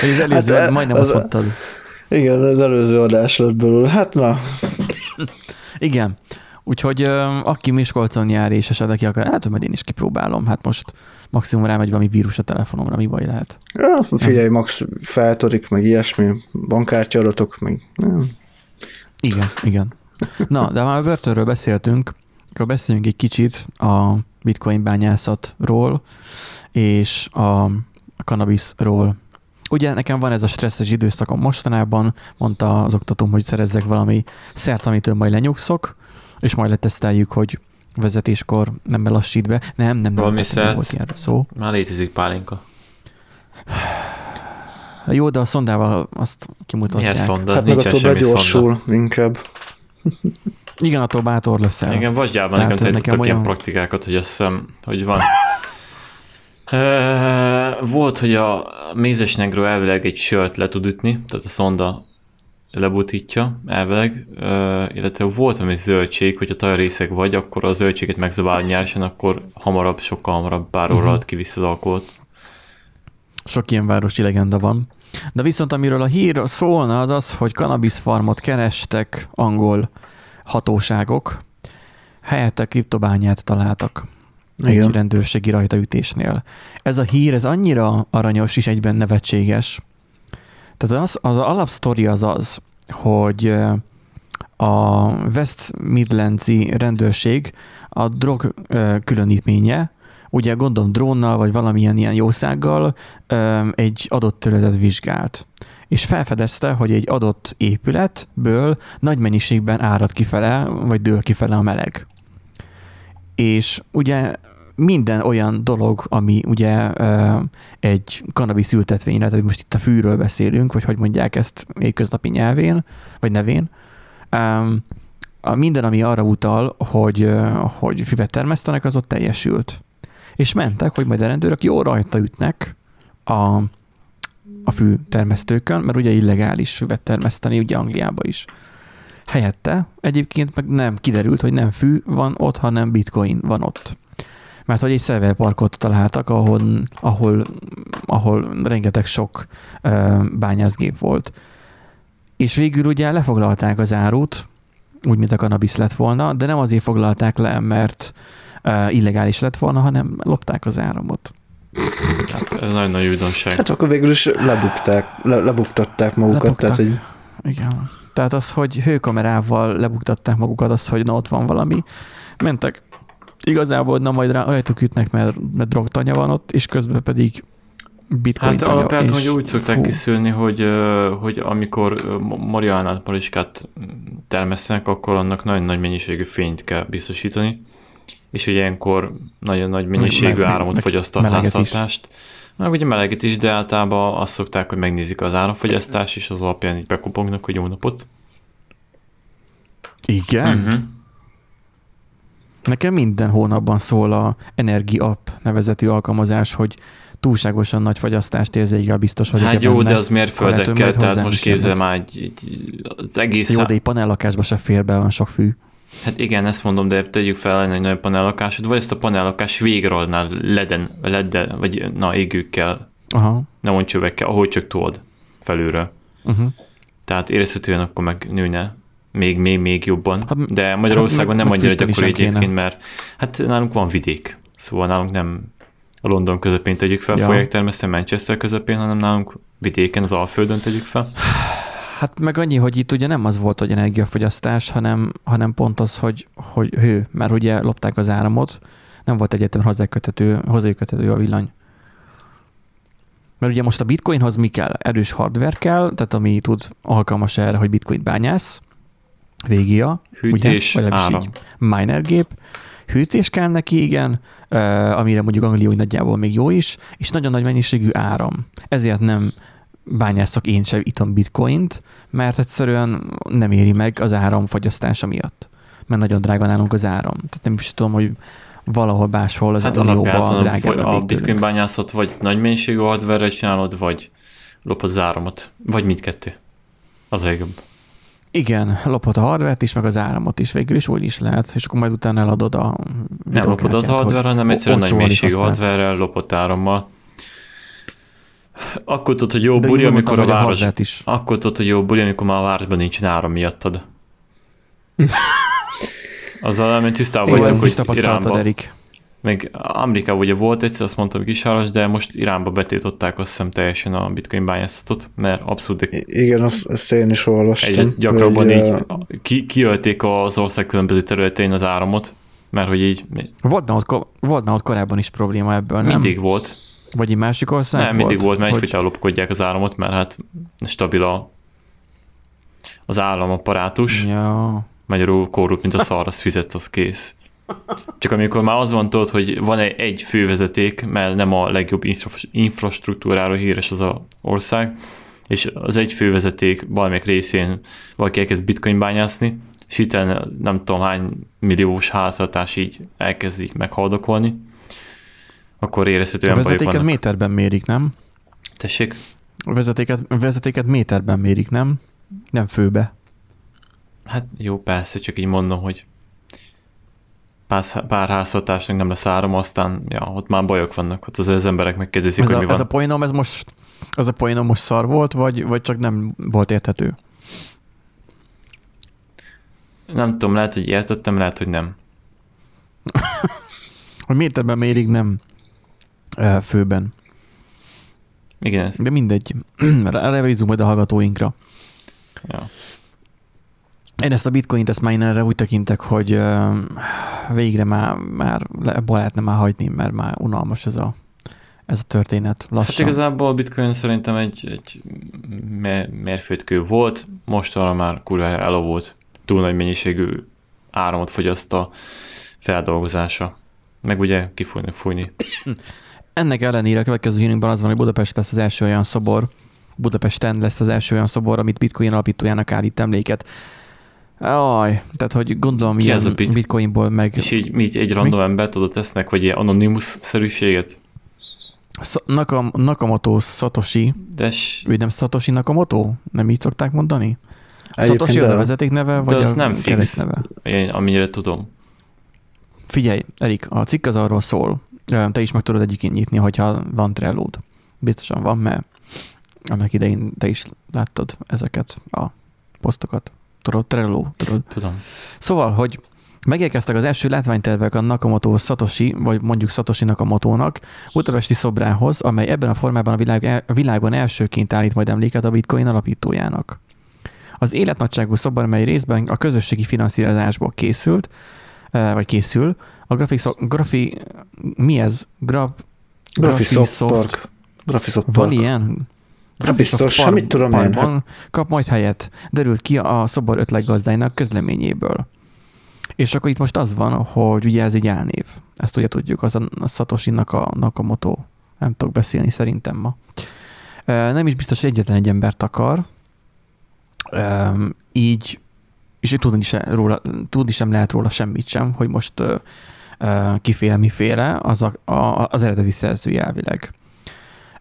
Speaker 1: hogy az előző, hát, majdnem az, azt mondtad.
Speaker 2: Igen, az előző adás lett belőle. Hát na,
Speaker 1: igen. Úgyhogy aki Miskolcon jár és esetleg ki akar, hát majd én is kipróbálom. Hát most maximum rámegy valami vírus a telefonomra, mi baj lehet?
Speaker 2: Ja, figyelj, max feltorik, meg ilyesmi, bankkártya adatok, meg nem.
Speaker 1: Igen, igen. Na, de már a börtönről beszéltünk, akkor beszéljünk egy kicsit a bitcoin bányászatról és a cannabisról. Ugye nekem van ez a stresszes időszakom mostanában, mondta az oktatóm, hogy szerezzek valami szert, amitől majd lenyugszok, és majd leteszteljük, hogy vezetéskor nem belassít be. Nem, nem,
Speaker 3: nem,
Speaker 1: nem volt ilyen szó.
Speaker 3: Már létezik pálinka.
Speaker 1: Jó, de a szondával azt kimutatják.
Speaker 3: Milyen szonda?
Speaker 2: Hát meg attól begyorsul inkább.
Speaker 1: Igen, attól bátor leszel.
Speaker 3: Igen, vasgyában nekem tanítottak olyan... ilyen praktikákat, hogy azt hiszem, hogy van. Volt, hogy a mézes negró elvileg egy sört le tud ütni, tehát a szonda lebutítja elvileg, illetve volt valami zöldség, hogyha tajrészek vagy, akkor a zöldséget megzabál nyersen, akkor hamarabb, sokkal hamarabb pár óra alatt kivisz az alkoholt.
Speaker 1: Sok ilyen városi legenda van. De viszont amiről a hír szólna, az az, hogy farmot kerestek angol hatóságok, helyette kriptobányát találtak Igen. egy rendőrségi rajtaütésnél. Ez a hír, ez annyira aranyos és egyben nevetséges. Tehát az, az alapsztori az az, hogy a West Midlandsi rendőrség a drog különítménye, ugye gondolom drónnal vagy valamilyen ilyen jószággal egy adott területet vizsgált és felfedezte, hogy egy adott épületből nagy mennyiségben árad kifele, vagy dől kifele a meleg. És ugye minden olyan dolog, ami ugye egy cannabis ültetvényre, tehát most itt a fűről beszélünk, vagy hogy mondják ezt köznapi nyelvén, vagy nevén, minden, ami arra utal, hogy, hogy füvet termesztenek, az ott teljesült. És mentek, hogy majd a rendőrök jó rajta ütnek a, a fű termesztőkön, mert ugye illegális füvet termeszteni, ugye Angliába is. Helyette egyébként meg nem kiderült, hogy nem fű van ott, hanem bitcoin van ott. Mert hogy egy szerverparkot találtak, ahol, ahol, ahol rengeteg sok uh, bányászgép volt. És végül ugye lefoglalták az árut, úgy, mint a cannabis lett volna, de nem azért foglalták le, mert uh, illegális lett volna, hanem lopták az áramot.
Speaker 3: Hát ez nagyon nagy újdonság.
Speaker 2: Hát akkor végül is lebukták, le, lebuktatták magukat. Lebuktak. Tehát, hogy...
Speaker 1: Igen. Tehát az, hogy hőkamerával lebuktatták magukat, az, hogy na ott van valami. Mentek. Igazából na majd rá, rajtuk ütnek, mert, mert drogtanya van ott, és közben pedig bitcoin
Speaker 3: Hát alapvetően hogy úgy szokták fú. kiszülni, hogy, hogy amikor marihuánát, mariskát termesztenek, akkor annak nagyon nagy mennyiségű fényt kell biztosítani és ugye ilyenkor nagyon nagy mennyiségű meg, áramot meg, fogyaszt a háztartást. Meg ugye meleget is, de általában azt szokták, hogy megnézik az áramfogyasztás, és az alapján így bekupognak, hogy jó napot.
Speaker 1: Igen? Uh-huh. Nekem minden hónapban szól a Energy App nevezetű alkalmazás, hogy túlságosan nagy fagyasztást érzékel, biztos vagyok
Speaker 3: Hát jó, benne. de az mérföldekkel, tehát most képzel már egy, egy, az egész...
Speaker 1: Jó, de egy panellakásba se fér be olyan sok fű.
Speaker 3: Hát igen, ezt mondom, de tegyük fel egy nagy panellakásod, vagy ezt a panellakás végralnál leden, ledden, vagy na, égőkkel, Aha. nem mond csövekkel, ahogy csak tudod felülről. Uh-huh. Tehát érezhetően akkor meg nőne még, még, még jobban. Hát, de Magyarországon hát, nem annyira gyakori egyébként, mert hát nálunk van vidék, szóval nálunk nem a London közepén tegyük fel, ja. folyák termeszteni Manchester közepén, hanem nálunk vidéken, az Alföldön tegyük fel.
Speaker 1: Hát meg annyi, hogy itt ugye nem az volt, hogy energiafogyasztás, hanem, hanem pont az, hogy, hogy hő, mert ugye lopták az áramot, nem volt egyetem hozzákötető, hozzákötető a villany. Mert ugye most a bitcoinhoz mi kell? Erős hardware kell, tehát ami tud alkalmas erre, hogy bitcoin bányász, végia,
Speaker 3: hűtés, ugye? áram. Így,
Speaker 1: miner gép, hűtés kell neki, igen, amire mondjuk Anglia úgy nagyjából még jó is, és nagyon nagy mennyiségű áram. Ezért nem bányászok én sem itom bitcoint, mert egyszerűen nem éri meg az áramfogyasztása miatt. Mert nagyon drága nálunk az áram. Tehát nem is tudom, hogy valahol máshol az hát Unióban drágább
Speaker 3: a, a bitcoin bányászat vagy nagy mennyiségű hardware csinálod, vagy lopod az áramot, vagy mindkettő. Az a legjobb.
Speaker 1: Igen, lopod a hardware is, meg az áramot is, végül is úgy is lehet, és akkor majd utána eladod a
Speaker 3: Nem lopod az hardware, hanem egyszerűen nagy mennyiségű hardware lopott árammal. Akkor tudod, hogy jó buli, amikor a város... A is. Akkor tudod, hogy jó buli, amikor már a városban nincsen áram miattad. Azzal nem tisztában vagyunk, hogy Iránban. Erik. Még Amerikában ugye volt egyszer, azt mondtam kisváros, de most Iránba betiltották azt hiszem teljesen a bitcoin bányászatot, mert abszolút...
Speaker 2: Igen, azt, azt én is olvastam.
Speaker 3: Egyre gyakrabban hogy, így ki, kiölték az ország különböző területein az áramot, mert hogy így...
Speaker 1: Volt már ott, volt már ott korábban is probléma ebből,
Speaker 3: nem? Mindig volt.
Speaker 1: Vagy egy másik ország
Speaker 3: Nem, volt, mindig volt, mert hogy... egyfolytán lopkodják az államot, mert hát stabil a, az államaparátus.
Speaker 1: Ja.
Speaker 3: Magyarul korrupt, mint a szar, az fizetsz, az kész. Csak amikor már az van tudod, hogy van egy, fővezeték, mert nem a legjobb infrastruktúráról híres az a ország, és az egy fővezeték valamelyik részén valaki elkezd bitcoin bányászni, és itt nem tudom hány milliós háztartás így elkezdik meghaldokolni, akkor érezhetően
Speaker 1: A vezetéket méterben mérik, nem?
Speaker 3: Tessék?
Speaker 1: A vezetéket, vezetéket méterben mérik, nem? Nem főbe.
Speaker 3: Hát jó, persze, csak így mondom, hogy pár, pár háztartásnak nem lesz áram, aztán ja, ott már bajok vannak, ott az, az emberek megkérdezik,
Speaker 1: ez
Speaker 3: hogy
Speaker 1: a,
Speaker 3: mi van.
Speaker 1: Ez a poénom, ez most, ez a poénom most szar volt, vagy, vagy csak nem volt érthető?
Speaker 3: Nem tudom, lehet, hogy értettem, lehet, hogy nem.
Speaker 1: hogy méterben mérik, nem főben.
Speaker 3: Igen. Ezt.
Speaker 1: De mindegy. Revízunk majd a hallgatóinkra.
Speaker 3: Ja.
Speaker 1: Én ezt a bitcoint, ezt már erre úgy tekintek, hogy végre már, már abba lehetne már hagyni, mert már unalmas ez a, ez a történet lassan.
Speaker 3: Hát igazából a bitcoin szerintem egy, egy mérföldkő volt, mostanra már kurva elavult, túl nagy mennyiségű áramot fogyaszt a feldolgozása. Meg ugye kifújni, fújni.
Speaker 1: Ennek ellenére a következő hírünkben az van, hogy Budapest lesz az első olyan szobor, Budapesten lesz az első olyan szobor, amit bitcoin alapítójának állít emléket. Aj, tehát hogy gondolom, Ki ez a bit- bitcoinból meg...
Speaker 3: És így mit, egy random mi? ember tudod tesznek, vagy ilyen anonimus-szerűséget?
Speaker 1: Nakam, Nakamoto Satoshi.
Speaker 3: De s...
Speaker 1: Ő nem Satoshi Nakamoto? Nem így szokták mondani? Egyébként Satoshi az a vezeték neve, vagy
Speaker 3: az
Speaker 1: a
Speaker 3: nem fix, neve? Én, amennyire tudom.
Speaker 1: Figyelj, Erik, a cikk az arról szól, te is meg tudod egyikén nyitni, hogyha van trello Biztosan van, mert annak idején te is láttad ezeket a posztokat. Tudod, Trello, tudod.
Speaker 3: Tudom.
Speaker 1: Szóval, hogy megérkeztek az első látványtervek a Nakamoto Satoshi, vagy mondjuk Satoshi Nakamoto-nak budapesti szobrához, amely ebben a formában a, világ, a világban elsőként állít majd emléket a bitcoin alapítójának. Az életnagyságú szobor, mely részben a közösségi finanszírozásból készült, vagy készül, a Graphisoft, grafi, mi ez? Graf,
Speaker 2: Graphisoft Park.
Speaker 1: Graphisoft Park. Van ilyen?
Speaker 2: Biztos, semmit tudom én. Hát-
Speaker 1: kap majd helyet, derült ki a szobor ötlet gazdáinak közleményéből. És akkor itt most az van, hogy ugye ez egy elnév. Ezt ugye tudjuk, az a, a Satoshi-nak a Nakamoto. Nem tudok beszélni szerintem ma. Nem is biztos, hogy egyetlen egy embert akar. Így, és tudni sem, róla, tudni sem lehet róla semmit sem, hogy most kiféle miféle, az a, a, az eredeti szerzője elvileg.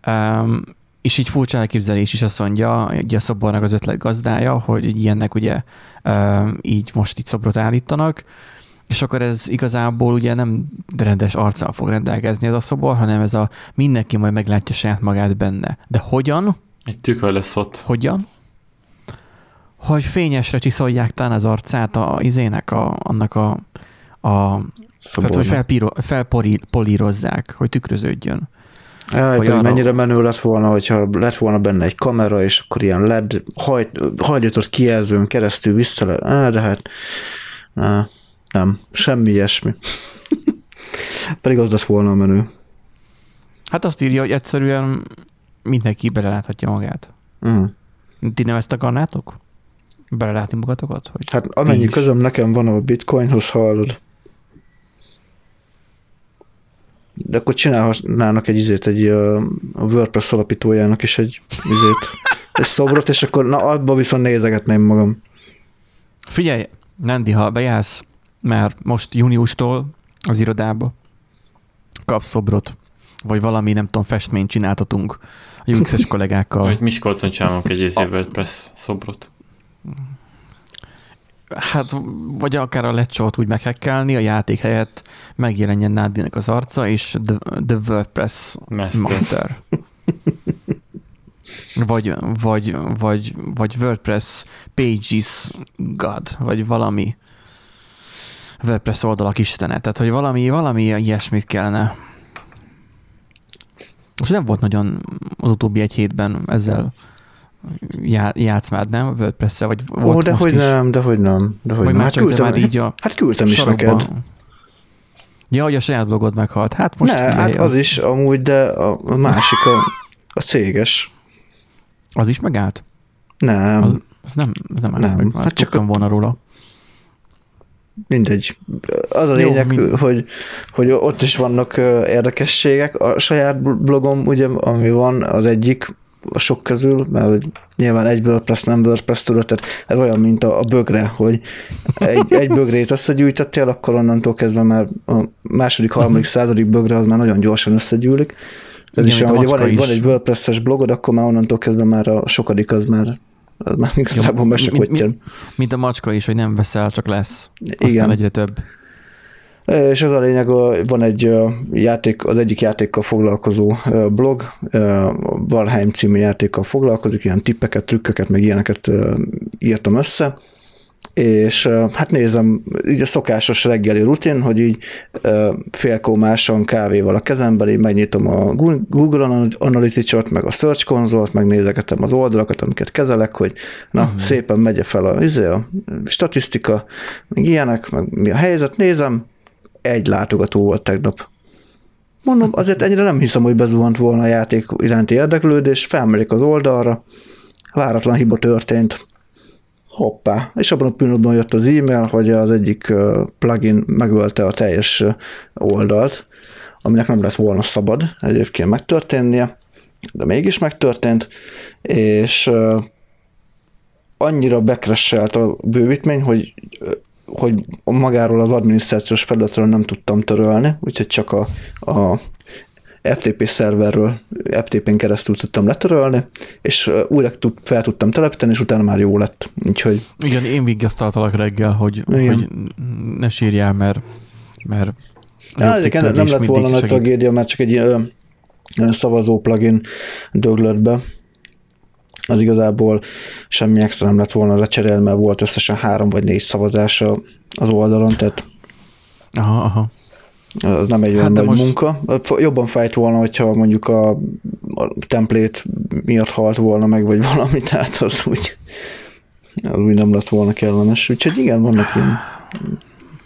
Speaker 1: Um, és így furcsa elképzelés is azt mondja, ugye a szobornak az ötlet gazdája, hogy ilyennek ugye um, így most itt szobrot állítanak, és akkor ez igazából ugye nem rendes arccal fog rendelkezni ez a szobor, hanem ez a mindenki majd meglátja saját magát benne. De hogyan?
Speaker 3: Egy tükör lesz ott.
Speaker 1: Hogyan? Hogy fényesre csiszolják talán az arcát a izének, a, annak a, a tehát, hogy felpíro, felpolírozzák, hogy tükröződjön.
Speaker 2: Jaj, hogy arra... mennyire menő lett volna, hogyha lett volna benne egy kamera, és akkor ilyen LED hajt, hajlított kijelzőn keresztül vissza le, á, de hát á, nem, semmi ilyesmi. Pedig az lett volna a menő.
Speaker 1: Hát azt írja, hogy egyszerűen mindenki beleláthatja magát.
Speaker 2: Mm.
Speaker 1: Ti nem ezt akarnátok? Belelátni magatokat? Hogy
Speaker 2: hát amennyi közöm nekem van a bitcoinhoz, hallod. De akkor csinálhatnának egy izét, egy a WordPress alapítójának is egy izét, egy szobrot, és akkor na, abba viszont nézegetném magam.
Speaker 1: Figyelj, Nandi, ha bejársz, mert most júniustól az irodába kapsz szobrot, vagy valami, nem tudom, festményt csináltatunk a UX-es kollégákkal.
Speaker 3: Vagy Miskolcon csinálunk egy izé WordPress szobrot.
Speaker 1: Hát, vagy akár a lecsót úgy meghekkelni, a játék helyett megjelenjen Nádinek az arca, és The, the WordPress Master. Master. vagy, vagy, vagy, vagy WordPress Pages God, vagy valami WordPress oldalak istene. Tehát, hogy valami, valami ilyesmit kellene. Most nem volt nagyon az utóbbi egy hétben ezzel já, játszmád, nem? wordpress vagy
Speaker 2: Ó, de hogy is. nem, de hogy nem. De hogy
Speaker 1: vagy
Speaker 2: nem.
Speaker 1: Hát küldtem, már így a
Speaker 2: hát küldtem is neked.
Speaker 1: Ja, hogy a saját blogod meghalt. Hát most...
Speaker 2: Ne, hát az, az is amúgy, de a másik a, a céges.
Speaker 1: Az is megállt?
Speaker 2: Nem.
Speaker 1: Az, az nem, az nem, nem. meg. Hát csak a... volna róla.
Speaker 2: Mindegy. Az a lényeg, Jó, mind... hogy, hogy ott is vannak érdekességek. A saját blogom, ugye, ami van, az egyik a sok közül, mert hogy nyilván egy WordPress nem WordPress tudod, tehát ez olyan, mint a, a bögre, hogy egy, egy bögrét összegyűjtöttél, akkor onnantól kezdve már a második, harmadik, mhm. századik bögre az már nagyon gyorsan összegyűlik. Ez Igen, is olyan, hogy van egy, van egy WordPress-es blogod, akkor már onnantól kezdve már a sokadik az már az már igazából
Speaker 1: ja, mint, mint, mint a macska is, hogy nem veszel, csak lesz. Aztán Igen. egyre több.
Speaker 2: És az a lényeg, van egy játék, az egyik játékkal foglalkozó blog, Valheim című játékkal foglalkozik, ilyen tippeket, trükköket, meg ilyeneket írtam össze, és hát nézem, így a szokásos reggeli rutin, hogy így félkómáson kávéval a kezemben, így megnyitom a Google Analytics-ot, meg a Search Console-t, megnézegetem az oldalakat, amiket kezelek, hogy na, uh-huh. szépen megy fel a, izé, a statisztika, meg ilyenek, meg mi a helyzet, nézem, egy látogató volt tegnap. Mondom, azért ennyire nem hiszem, hogy bezuhant volna a játék iránti érdeklődés, felmerik az oldalra, váratlan hiba történt. Hoppá. És abban a pillanatban jött az e-mail, hogy az egyik plugin megölte a teljes oldalt, aminek nem lett volna szabad egyébként megtörténnie, de mégis megtörtént, és annyira bekresselt a bővítmény, hogy hogy magáról az adminisztrációs felületről nem tudtam törölni, úgyhogy csak a, a FTP szerverről, FTP-n keresztül tudtam letörölni, és újra tud, fel tudtam telepíteni, és utána már jó lett. Úgyhogy...
Speaker 1: Igen, én vigasztaltalak reggel, hogy, hogy ne sírjál, mert, mert
Speaker 2: Ja, nem, nem lett volna nagy tragédia, mert csak egy ö, szavazó plugin döglött be. Az igazából semmi extra nem lett volna lecserélni, mert volt összesen három vagy négy szavazása az oldalon, tehát
Speaker 1: aha, aha.
Speaker 2: Az nem egy olyan hát nagy most... munka. Jobban fájt volna, hogyha mondjuk a, a templét miatt halt volna meg, vagy valami, tehát az úgy, az úgy nem lett volna kellemes. Úgyhogy igen, vannak ilyen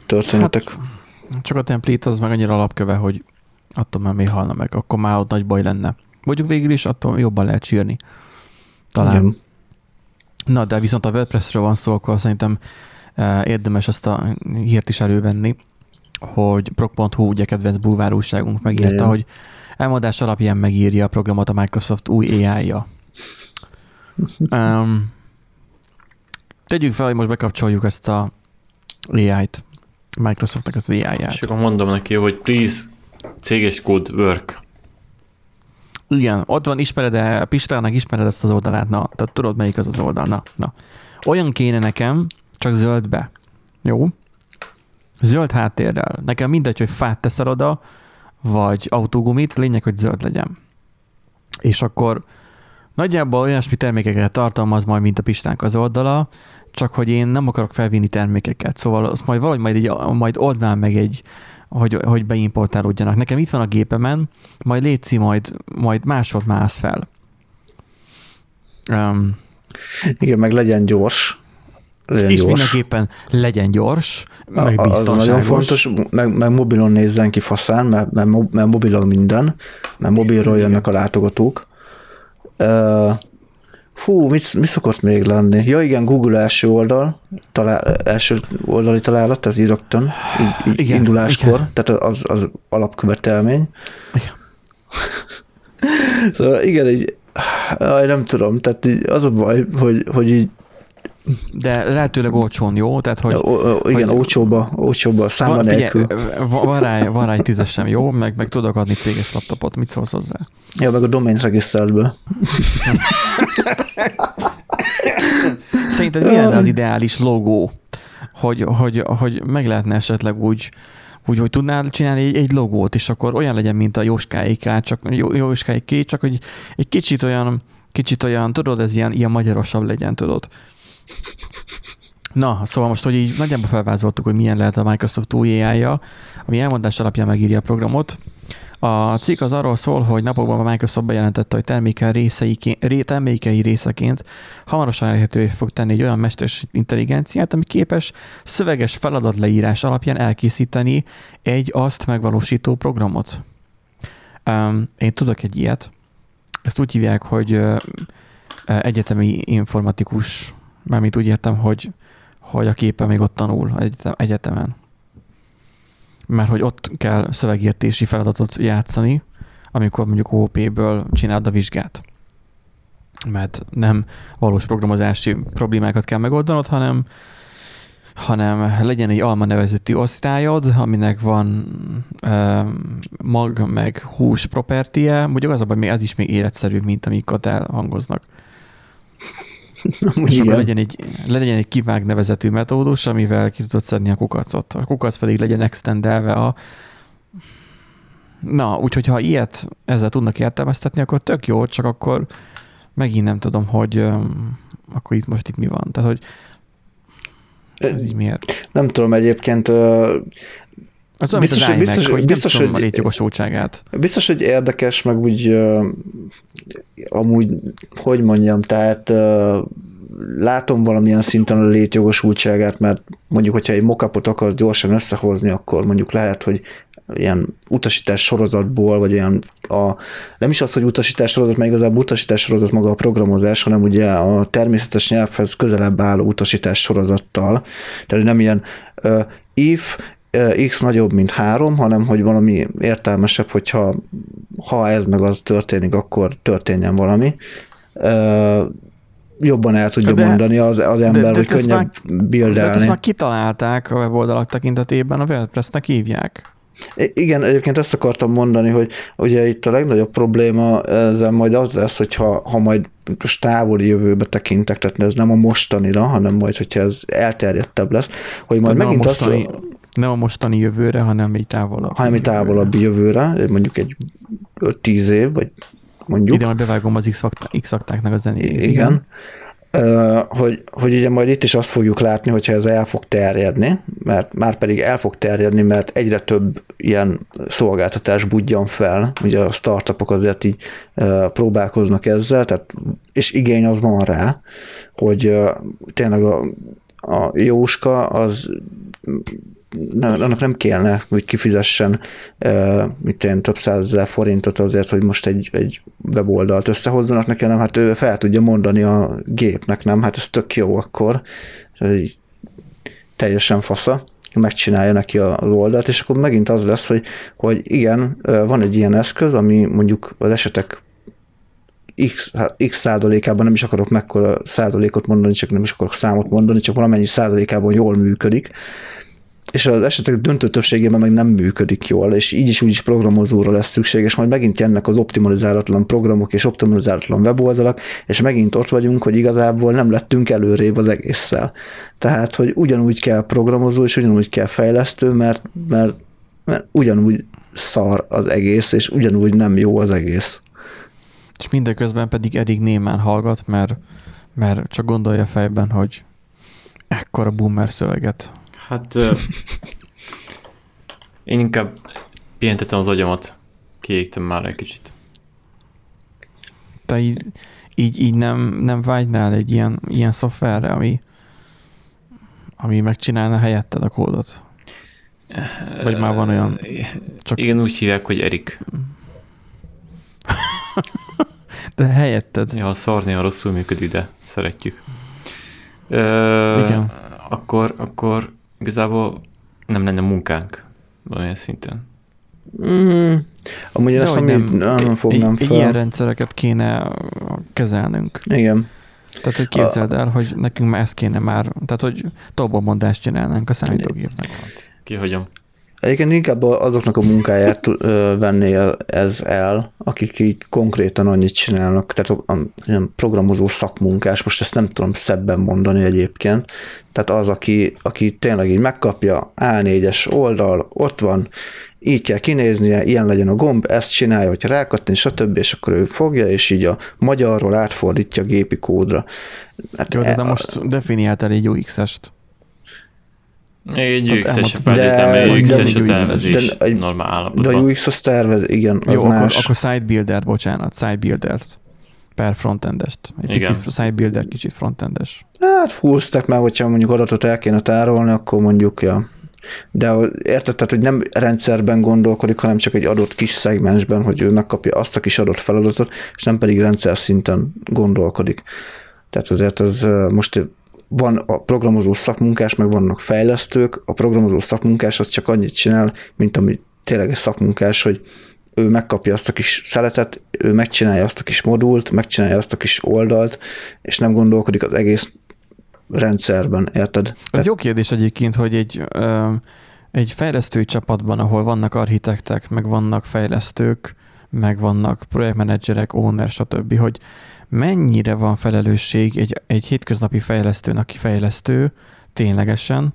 Speaker 2: történetek.
Speaker 1: Hát, csak a templét az meg annyira alapköve, hogy attól már még halna meg, akkor már ott nagy baj lenne. Mondjuk végül is attól jobban lehet sírni. Talán. Igen. Na, de viszont a WordPress-ről van szó, akkor szerintem eh, érdemes ezt a hírt is elővenni, hogy prog.hu, ugye kedvenc bulvár újságunk megírta, Igen. hogy elmondás alapján megírja a programot a Microsoft új AI-ja. um, tegyük fel, hogy most bekapcsoljuk ezt a AI-t, Microsoftnak az AI-ját.
Speaker 3: És akkor mondom neki, hogy please, céges kód work.
Speaker 1: Igen, ott van, ismered -e, Pistának ismered ezt az oldalát, na, tehát tudod, melyik az az oldal, na, na. Olyan kéne nekem, csak zöldbe. Jó? Zöld háttérrel. Nekem mindegy, hogy fát teszel oda, vagy autógumit, lényeg, hogy zöld legyen. És akkor nagyjából olyasmi termékeket tartalmaz majd, mint a Pistánk az oldala, csak hogy én nem akarok felvinni termékeket, szóval azt majd valahogy majd, egy, majd oldnám meg egy, hogy, hogy beimportálódjanak. Nekem itt van a gépemen, majd létszi, majd, majd másod mász fel. Um,
Speaker 2: Igen, meg legyen gyors.
Speaker 1: Legyen és gyors. mindenképpen legyen gyors, meg biztonságos. Az nagyon fontos,
Speaker 2: meg, meg mobilon nézzen ki faszán, mert, mert, mert mobilon minden, mert mobilról jönnek a látogatók. Uh, Fú, mit, mi szokott még lenni? Ja igen, Google első oldal, talál, első oldali találat, ez így rögtön, így, így igen, induláskor, igen. tehát az, az alapkövetelmény. Igen. szóval igen, így, aj, nem tudom, tehát így az a baj, hogy, hogy így
Speaker 1: de lehetőleg olcsón, jó? Tehát, hogy,
Speaker 2: o, o, igen, hogy, olcsóba, olcsóba, számla van, nélkül.
Speaker 1: Figyelj, van, rá, van rá egy tízesem, jó? Meg, meg tudok adni céges laptopot, mit szólsz hozzá?
Speaker 2: Ja, meg a domain regisztrált be.
Speaker 1: Szerinted mi lenne az ideális logó? Hogy, hogy, hogy meg lehetne esetleg úgy, úgy, hogy tudnál csinálni egy, egy logót, és akkor olyan legyen, mint a Jóskáiká, csak Jóskáiké, csak hogy egy kicsit olyan, kicsit olyan, tudod, ez ilyen, ilyen magyarosabb legyen, tudod. Na, szóval most, hogy így nagyjából felvázoltuk, hogy milyen lehet a Microsoft új AI-ja, ami elmondás alapján megírja a programot, A cikk az arról szól, hogy napokban a Microsoft bejelentette, hogy terméke részei, termékei részeként hamarosan elérhetővé fog tenni egy olyan mesteres intelligenciát, ami képes szöveges feladatleírás alapján elkészíteni egy azt megvalósító programot. Um, én tudok egy ilyet. Ezt úgy hívják, hogy uh, egyetemi informatikus, mármint úgy értem, hogy, hogy a képe még ott tanul egyetemen mert hogy ott kell szövegértési feladatot játszani, amikor mondjuk OP-ből csináld a vizsgát. Mert nem valós programozási problémákat kell megoldanod, hanem hanem legyen egy alma nevezeti osztályod, aminek van uh, mag, meg hús propertie, mondjuk az a baj, még ez is még életszerű, mint amik ott elhangoznak. És akkor legyen egy, legyen egy kivág nevezetű metódus, amivel ki tudod szedni a kukacot. A kukac pedig legyen extendelve a Na, úgyhogy ha ilyet ezzel tudnak értelmeztetni, akkor tök jó, csak akkor megint nem tudom, hogy um, akkor itt most itt mi van. Tehát, hogy ez így miért?
Speaker 2: Nem tudom egyébként,
Speaker 1: az biztos, hogy, biztos, hogy, biztos, hogy, a létjogosultságát.
Speaker 2: Biztos, hogy érdekes, meg úgy uh, amúgy, hogy mondjam, tehát uh, látom valamilyen szinten a létjogosultságát, mert mondjuk, hogyha egy mokapot akar gyorsan összehozni, akkor mondjuk lehet, hogy ilyen utasítás sorozatból, vagy ilyen a, nem is az, hogy utasítás sorozat, mert igazából utasítás sorozat maga a programozás, hanem ugye a természetes nyelvhez közelebb álló utasítás sorozattal. Tehát nem ilyen uh, if x nagyobb, mint három, hanem hogy valami értelmesebb, hogyha ha ez meg az történik, akkor történjen valami. Jobban el tudja de, mondani az, az ember, de, de hogy könnyebb bildelni. De
Speaker 1: ezt már kitalálták a weboldalak tekintetében, a WordPress-nek hívják.
Speaker 2: Igen, egyébként ezt akartam mondani, hogy ugye itt a legnagyobb probléma ezzel majd az lesz, hogyha ha majd most távoli jövőbe tekintek, tehát ez nem a mostanira, hanem majd, hogyha ez elterjedtebb lesz, hogy majd tehát megint mostani...
Speaker 1: nem a mostani jövőre, hanem egy távolabb.
Speaker 2: Hanem egy távolabb jövőre, mondjuk egy 10 év, vagy mondjuk.
Speaker 1: Ide majd bevágom az X-aktáknak a zenét.
Speaker 2: Igen. igen. Uh, hogy, hogy ugye majd itt is azt fogjuk látni, hogyha ez el fog terjedni, mert már pedig el fog terjedni, mert egyre több ilyen szolgáltatás budjan fel, ugye a startupok azért így uh, próbálkoznak ezzel, tehát, és igény az van rá, hogy uh, tényleg a, a Jóska az nem, annak nem kellene, hogy kifizessen mit én, több százezer forintot azért, hogy most egy, egy weboldalt összehozzanak neki, nem, hát ő fel tudja mondani a gépnek, nem, hát ez tök jó akkor, teljesen fasza. Megcsinálja neki az oldalt, és akkor megint az lesz, hogy, hogy igen, van egy ilyen eszköz, ami mondjuk az esetek x, hát x százalékában nem is akarok mekkora százalékot mondani, csak nem is akarok számot mondani, csak valamennyi százalékában jól működik, és az esetek döntő többségében meg nem működik jól, és így is úgy is programozóra lesz szükség, és majd megint jönnek az optimalizálatlan programok és optimalizálatlan weboldalak, és megint ott vagyunk, hogy igazából nem lettünk előrébb az egésszel. Tehát, hogy ugyanúgy kell programozó, és ugyanúgy kell fejlesztő, mert, mert, mert ugyanúgy szar az egész, és ugyanúgy nem jó az egész.
Speaker 1: És mindeközben pedig Erik némán hallgat, mert, mert csak gondolja fejben, hogy ekkora boomer szöveget
Speaker 3: Hát én inkább pihentetem az agyamat. Kiégtem már egy kicsit.
Speaker 1: Te így, így, így nem, nem vágynál egy ilyen, ilyen szoftverre, ami, ami megcsinálna helyetted a kódot? Vagy már van olyan?
Speaker 3: Csak... Igen, úgy hívják, hogy Erik.
Speaker 1: De helyetted.
Speaker 3: Ja, a szar néha rosszul működik, de szeretjük. Ö, Igen. Akkor, akkor igazából nem lenne munkánk valamilyen szinten.
Speaker 2: Mm, amúgy én azt nem, nem, nem fognám
Speaker 1: fel. Ilyen rendszereket kéne kezelnünk.
Speaker 2: Igen.
Speaker 1: Tehát, hogy képzeld el, hogy nekünk már ezt kéne már, tehát, hogy mondást csinálnánk a számítógépnek.
Speaker 3: Kihagyom.
Speaker 2: Egyébként inkább azoknak a munkáját venné ez el, akik így konkrétan annyit csinálnak, tehát a, a, programozó szakmunkás, most ezt nem tudom szebben mondani egyébként, tehát az, aki, aki tényleg így megkapja A4-es oldal, ott van, így kell kinéznie, ilyen legyen a gomb, ezt csinálja, hogyha rákattint, stb., és akkor ő fogja, és így a magyarról átfordítja a gépi kódra.
Speaker 1: Hát Jó, de, de most definiáltál egy UX-est.
Speaker 3: Egy UX-es feltétlenül, UX-es a tervezés de, egy, normál állapotban.
Speaker 2: De a UX az tervez, igen, az
Speaker 1: Jó,
Speaker 2: más.
Speaker 1: Akkor, akkor sidebuilder, bocsánat, sidebuilder-t per frontendest. Egy igen. picit sidebuilder, kicsit frontendes.
Speaker 2: Hát full stack, mert hogyha mondjuk adatot el kéne tárolni, akkor mondjuk, ja. De érted, tehát, hogy nem rendszerben gondolkodik, hanem csak egy adott kis szegmensben, hogy ő megkapja azt a kis adott feladatot, és nem pedig rendszer szinten gondolkodik. Tehát azért ez most van a programozó szakmunkás, meg vannak fejlesztők, a programozó szakmunkás az csak annyit csinál, mint ami tényleg egy szakmunkás, hogy ő megkapja azt a kis szeletet, ő megcsinálja azt a kis modult, megcsinálja azt a kis oldalt, és nem gondolkodik az egész rendszerben, érted? Ez
Speaker 1: Tehát... jó kérdés egyébként, hogy egy, egy fejlesztői csapatban, ahol vannak architektek, meg vannak fejlesztők, meg vannak projektmenedzserek, owner, stb., hogy mennyire van felelősség egy, egy hétköznapi fejlesztőn, aki fejlesztő, ténylegesen,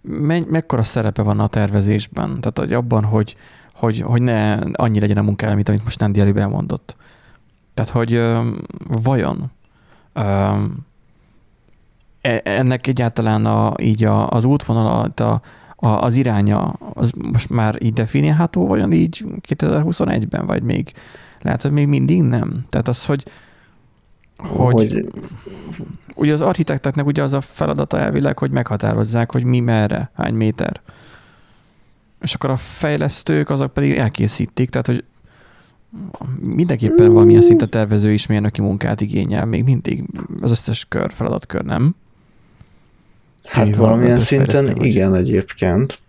Speaker 1: me, mekkora szerepe van a tervezésben? Tehát hogy abban, hogy, hogy, hogy ne annyi legyen a munkája, mint amit most Nandi előbb elmondott. Tehát, hogy ö, vajon ö, e, ennek egyáltalán a, így a, az útvonal, a, a, az iránya, az most már így definiálható, vajon így 2021-ben, vagy még lehet, hogy még mindig nem? Tehát az, hogy hogy, hogy ugye az architekteknek ugye az a feladata elvileg, hogy meghatározzák, hogy mi merre, hány méter. És akkor a fejlesztők azok pedig elkészítik, tehát hogy mindenképpen valamilyen szinte tervező is mérnöki munkát igényel, még mindig az összes kör, feladatkör, nem?
Speaker 2: Hát Mi valamilyen szinten vagy? igen egyébként.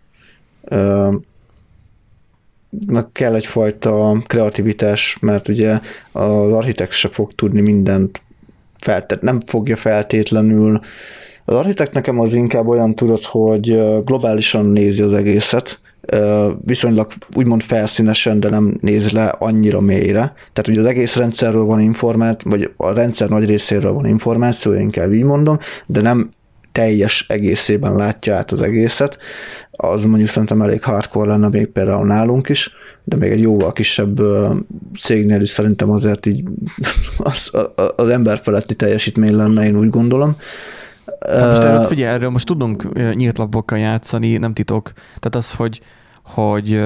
Speaker 2: Kell egyfajta kreativitás, mert ugye az architekt se fog tudni mindent feltett, nem fogja feltétlenül az architekt nekem az inkább olyan tudod, hogy globálisan nézi az egészet, viszonylag úgymond felszínesen, de nem néz le annyira mélyre. Tehát ugye az egész rendszerről van információ, vagy a rendszer nagy részéről van információ, inkább így mondom, de nem teljes egészében látja át az egészet, az mondjuk szerintem elég hardcore lenne még például nálunk is, de még egy jóval kisebb cégnél is szerintem azért így az, az ember feletti teljesítmény lenne, én úgy gondolom.
Speaker 1: Hát most erről, figyelj, erről most tudunk nyílt lapokkal játszani, nem titok. Tehát az, hogy, hogy,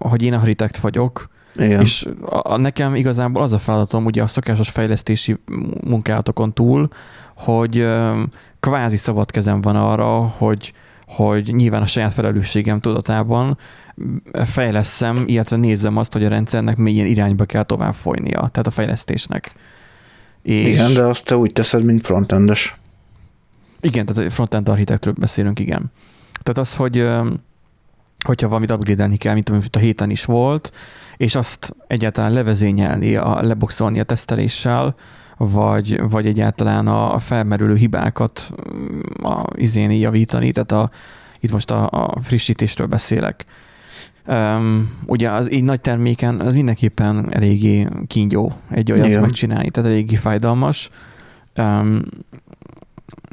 Speaker 1: hogy én architekt vagyok, igen. És a, a, nekem igazából az a feladatom, ugye a szokásos fejlesztési munkálatokon túl, hogy kvázi szabad kezem van arra, hogy, hogy nyilván a saját felelősségem tudatában fejleszem, illetve nézzem azt, hogy a rendszernek milyen irányba kell tovább folynia, tehát a fejlesztésnek.
Speaker 2: És igen, de azt te úgy teszed, mint frontendes.
Speaker 1: Igen, tehát frontend architektről beszélünk, igen. Tehát az, hogy hogyha valamit upgrade kell, mint amit a héten is volt, és azt egyáltalán levezényelni, a, leboxolni a teszteléssel, vagy, vagy egyáltalán a felmerülő hibákat mm, a izéni javítani, tehát a, itt most a, a frissítésről beszélek. Um, ugye az így nagy terméken az mindenképpen eléggé kígyó egy olyat megcsinálni, tehát eléggé fájdalmas. Um,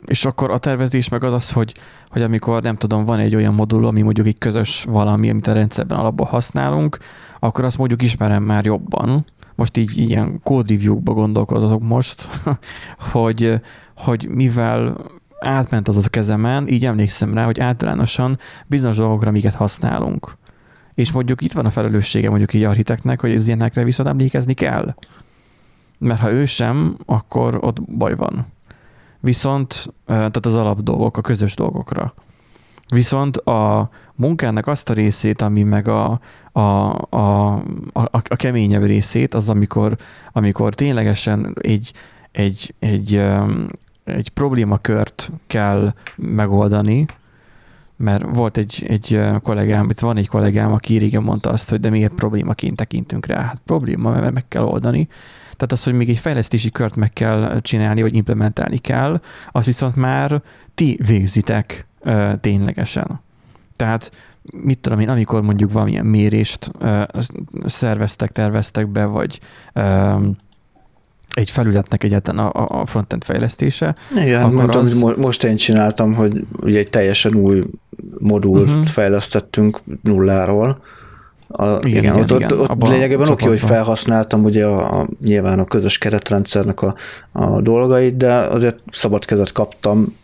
Speaker 1: és akkor a tervezés meg az az, hogy, hogy amikor nem tudom, van egy olyan modul, ami mondjuk egy közös valami, amit a rendszerben alapból használunk, akkor azt mondjuk ismerem már jobban, most így ilyen code review-ba gondolkodok most, hogy, hogy mivel átment az a kezemen, így emlékszem rá, hogy általánosan bizonyos dolgokra miket használunk. És mondjuk itt van a felelőssége mondjuk így architektnek, hogy az ilyenekre viszont emlékezni kell. Mert ha ő sem, akkor ott baj van. Viszont, tehát az alap dolgok, a közös dolgokra. Viszont a munkának azt a részét, ami meg a, a, a, a, a keményebb részét, az amikor, amikor ténylegesen egy, egy, egy, egy problémakört kell megoldani, mert volt egy, egy kollégám, itt van egy kollégám, aki régen mondta azt, hogy de miért problémaként tekintünk rá. Hát probléma, mert meg kell oldani. Tehát az, hogy még egy fejlesztési kört meg kell csinálni, vagy implementálni kell, az viszont már ti végzitek ténylegesen. Tehát mit tudom én, amikor mondjuk valamilyen mérést uh, szerveztek, terveztek be, vagy um, egy felületnek egyáltalán a, a frontend fejlesztése.
Speaker 2: Igen, akkor mondtam, az... hogy most én csináltam, hogy ugye egy teljesen új modult uh-huh. fejlesztettünk nulláról. A, igen, igen, igen, ott, igen. ott, ott lényegében oké, hogy felhasználtam ugye a, a, nyilván a közös keretrendszernek a, a dolgait, de azért szabad kezet kaptam,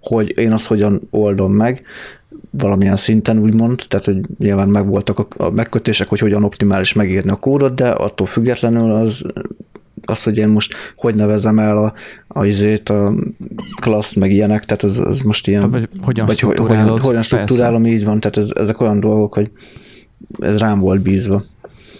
Speaker 2: hogy én azt hogyan oldom meg, valamilyen szinten úgymond, tehát hogy nyilván megvoltak a, a megkötések, hogy hogyan optimális megírni a kódot, de attól függetlenül az az, hogy én most hogy nevezem el a, a, izét, a klassz, meg ilyenek, tehát az, az most ilyen... Hát,
Speaker 1: vagy hogyan
Speaker 2: vagy hogyan, hogyan struktúrálom, így van, tehát ez, ezek olyan dolgok, hogy ez rám volt bízva.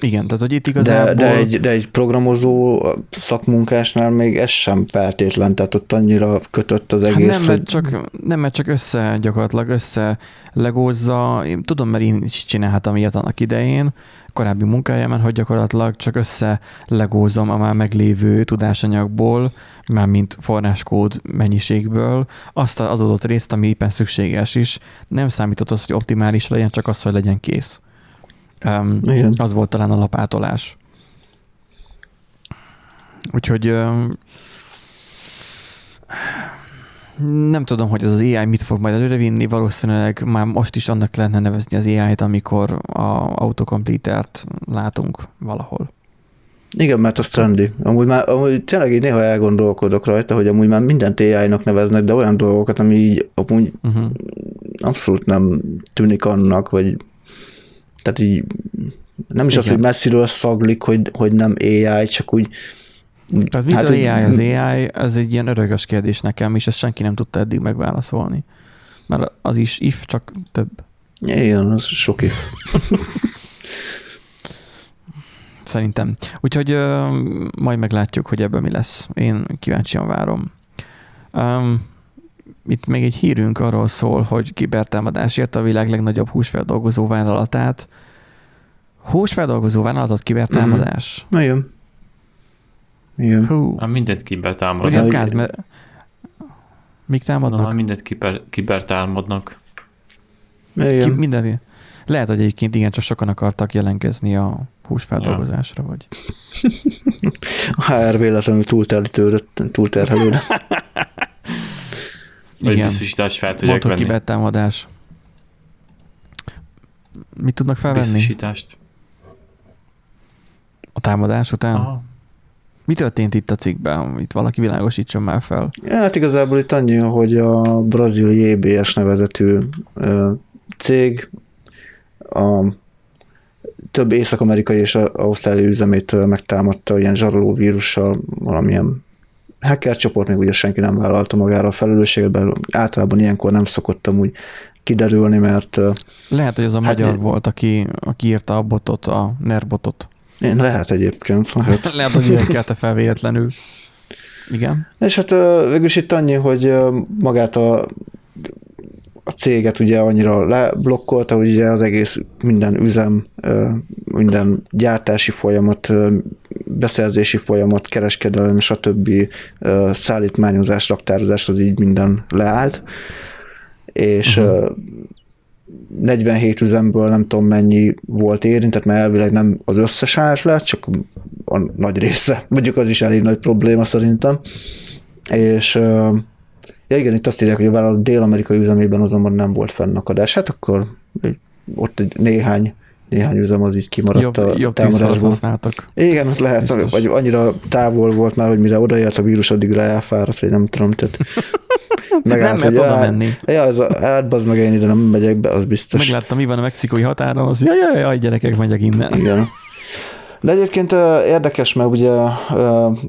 Speaker 1: Igen, tehát hogy itt igazából...
Speaker 2: De, de, egy, de egy programozó szakmunkásnál még ez sem feltétlen, tehát ott annyira kötött az egész. Hát
Speaker 1: nem, mert csak, nem, mert csak össze gyakorlatilag össze legózza, én tudom, mert én is csináltam ilyet annak idején, korábbi munkájában, hogy gyakorlatilag csak össze legózom a már meglévő tudásanyagból, már mint forráskód mennyiségből, azt az adott részt, ami éppen szükséges is. Nem számított az, hogy optimális legyen, csak az, hogy legyen kész. Um, Igen. Az volt talán a lapátolás. Úgyhogy um, nem tudom, hogy az az AI mit fog majd előrevinni, valószínűleg már most is annak lehetne nevezni az AI-t, amikor a autocompleter-t látunk valahol.
Speaker 2: Igen, mert az trendy. Amúgy már amúgy tényleg így néha elgondolkodok rajta, hogy amúgy már mindent AI-nak neveznek, de olyan dolgokat, ami így amúgy uh-huh. abszolút nem tűnik annak, vagy tehát így nem is Igen. az, hogy messziről szaglik, hogy, hogy nem AI, csak úgy
Speaker 1: tehát mit hát, AI? Az AI, ez egy ilyen örökös kérdés nekem, és ezt senki nem tudta eddig megválaszolni. Mert az is if, csak több.
Speaker 2: Igen, az sok if.
Speaker 1: Szerintem. Úgyhogy uh, majd meglátjuk, hogy ebből mi lesz. Én kíváncsian várom. Um, itt még egy hírünk arról szól, hogy kibertámadás ért a világ legnagyobb húsfeldolgozó vállalatát. Húsfeldolgozó vállalatot kibertámadás?
Speaker 2: Mm. Igen. Igen.
Speaker 3: Hú. Hát mindent kibertámadnak.
Speaker 1: Ugye gáz, mert... Mik támadnak? Na,
Speaker 3: mindent kiber, kibertámadnak.
Speaker 2: Igen. Ki,
Speaker 1: minden, lehet, hogy egyébként igen, csak sokan akartak jelentkezni a húsfeldolgozásra, ja. vagy...
Speaker 2: A HR véletlenül túlterhelőre.
Speaker 3: Vagy Igen. biztosítás fel tudják venni.
Speaker 1: kibertámadás. Mit tudnak felvenni?
Speaker 3: Biztosítást.
Speaker 1: A támadás után? Aha. Mi történt itt a cikkben? Itt valaki világosítson már fel.
Speaker 2: Ja, hát igazából itt annyi, hogy a brazil JBS nevezetű cég a több észak-amerikai és ausztráliai üzemét megtámadta ilyen zsaroló vírussal, valamilyen hacker csoport, még ugye senki nem vállalta magára a felelősséget, bár általában ilyenkor nem szokottam úgy kiderülni, mert...
Speaker 1: Lehet, hogy ez a hát magyar volt, aki, aki írta a botot, a NER botot.
Speaker 2: Én lehet egyébként. Lehet,
Speaker 1: lehet hogy ilyen kelte fel véletlenül. Igen.
Speaker 2: És hát végülis itt annyi, hogy magát a, a céget ugye annyira leblokkolta, hogy ugye az egész minden üzem, minden gyártási folyamat, beszerzési folyamat, kereskedelem, stb. szállítmányozás, raktározás, az így minden leállt. És uh-huh. 47 üzemből nem tudom mennyi volt érintett, mert elvileg nem az összes állt le, csak a nagy része. Mondjuk az is elég nagy probléma szerintem. És ja igen, itt azt írják, hogy a vállalat dél-amerikai üzemében azonban nem volt fennakadás. Hát akkor ott egy néhány néhány üzem az így kimaradt jobb, a
Speaker 1: jobb támadásból. használtak.
Speaker 2: Igen, ott lehet, Biztos. vagy annyira távol volt már, hogy mire odaért a vírus, addigra elfáradt, vagy nem tudom, tehát
Speaker 1: megállt, nem mert oda menni.
Speaker 2: Ja, az a, hát meg én ide nem megyek be, az biztos.
Speaker 1: Megláttam, mi van a mexikói határon, az jaj, jaj, jaj, gyerekek, megyek innen.
Speaker 2: Igen. De egyébként érdekes, mert ugye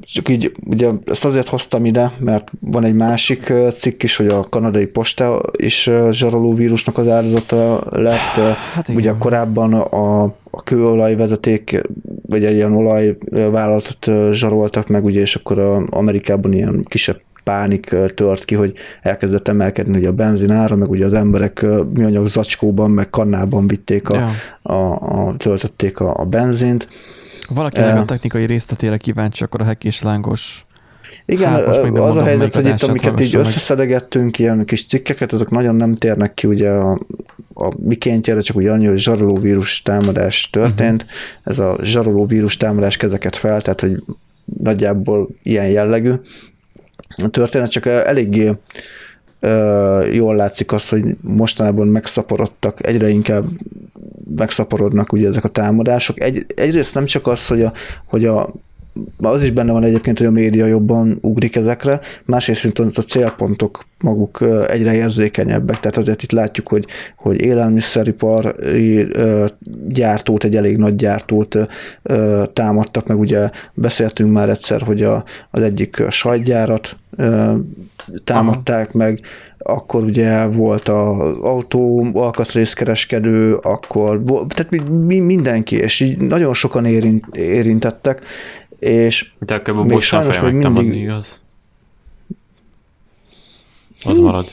Speaker 2: csak így, ugye ezt azért hoztam ide, mert van egy másik cikk is, hogy a kanadai posta is zsaroló vírusnak az áldozata lett. Hát ugye korábban a, a kőolajvezeték, vagy egy ilyen olajvállalatot zsaroltak meg, ugye, és akkor a Amerikában ilyen kisebb pánik tört ki, hogy elkezdett emelkedni ugye a benzinára, meg ugye az emberek műanyag zacskóban, meg kannában vitték a, ja. a, a töltötték a, a benzint.
Speaker 1: Valaki uh, a technikai részletére kíváncsi, akkor a hek és lángos
Speaker 2: igen, hát az mondom, a helyzet, hogy itt amiket így összeszedegettünk, ilyen kis cikkeket, azok nagyon nem térnek ki ugye a, a mikéntjére, csak ugye annyi, hogy zsaroló vírus támadás történt. Uh-huh. Ez a zsaroló vírus támadás kezeket fel, tehát hogy nagyjából ilyen jellegű a történet, csak eléggé jól látszik az, hogy mostanában megszaporodtak, egyre inkább megszaporodnak ugye ezek a támadások. Egy, egyrészt nem csak az, hogy a, hogy a az is benne van egyébként, hogy a média jobban ugrik ezekre, másrészt viszont a célpontok maguk egyre érzékenyebbek, tehát azért itt látjuk, hogy, hogy élelmiszeripari gyártót, egy elég nagy gyártót támadtak, meg. Ugye beszéltünk már egyszer, hogy a, az egyik sajtgyárat támadták Aha. meg, akkor ugye volt az autó alkatrészkereskedő, akkor tehát mindenki, és így nagyon sokan érint, érintettek, és
Speaker 3: De akkor a sajnos még mindig... igaz? Az marad.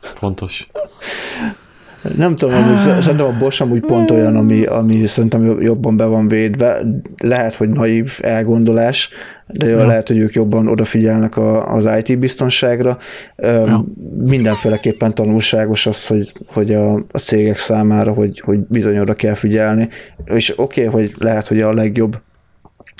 Speaker 3: Fontos.
Speaker 2: Nem tudom, hogy szerintem a Bosch amúgy pont olyan, ami, ami szerintem jobban be van védve. Lehet, hogy naív elgondolás, de ja. lehet, hogy ők jobban odafigyelnek a, az IT biztonságra. Ja. Mindenféleképpen tanulságos az, hogy, hogy a, a cégek számára, hogy, hogy bizony oda kell figyelni. És oké, okay, hogy lehet, hogy a legjobb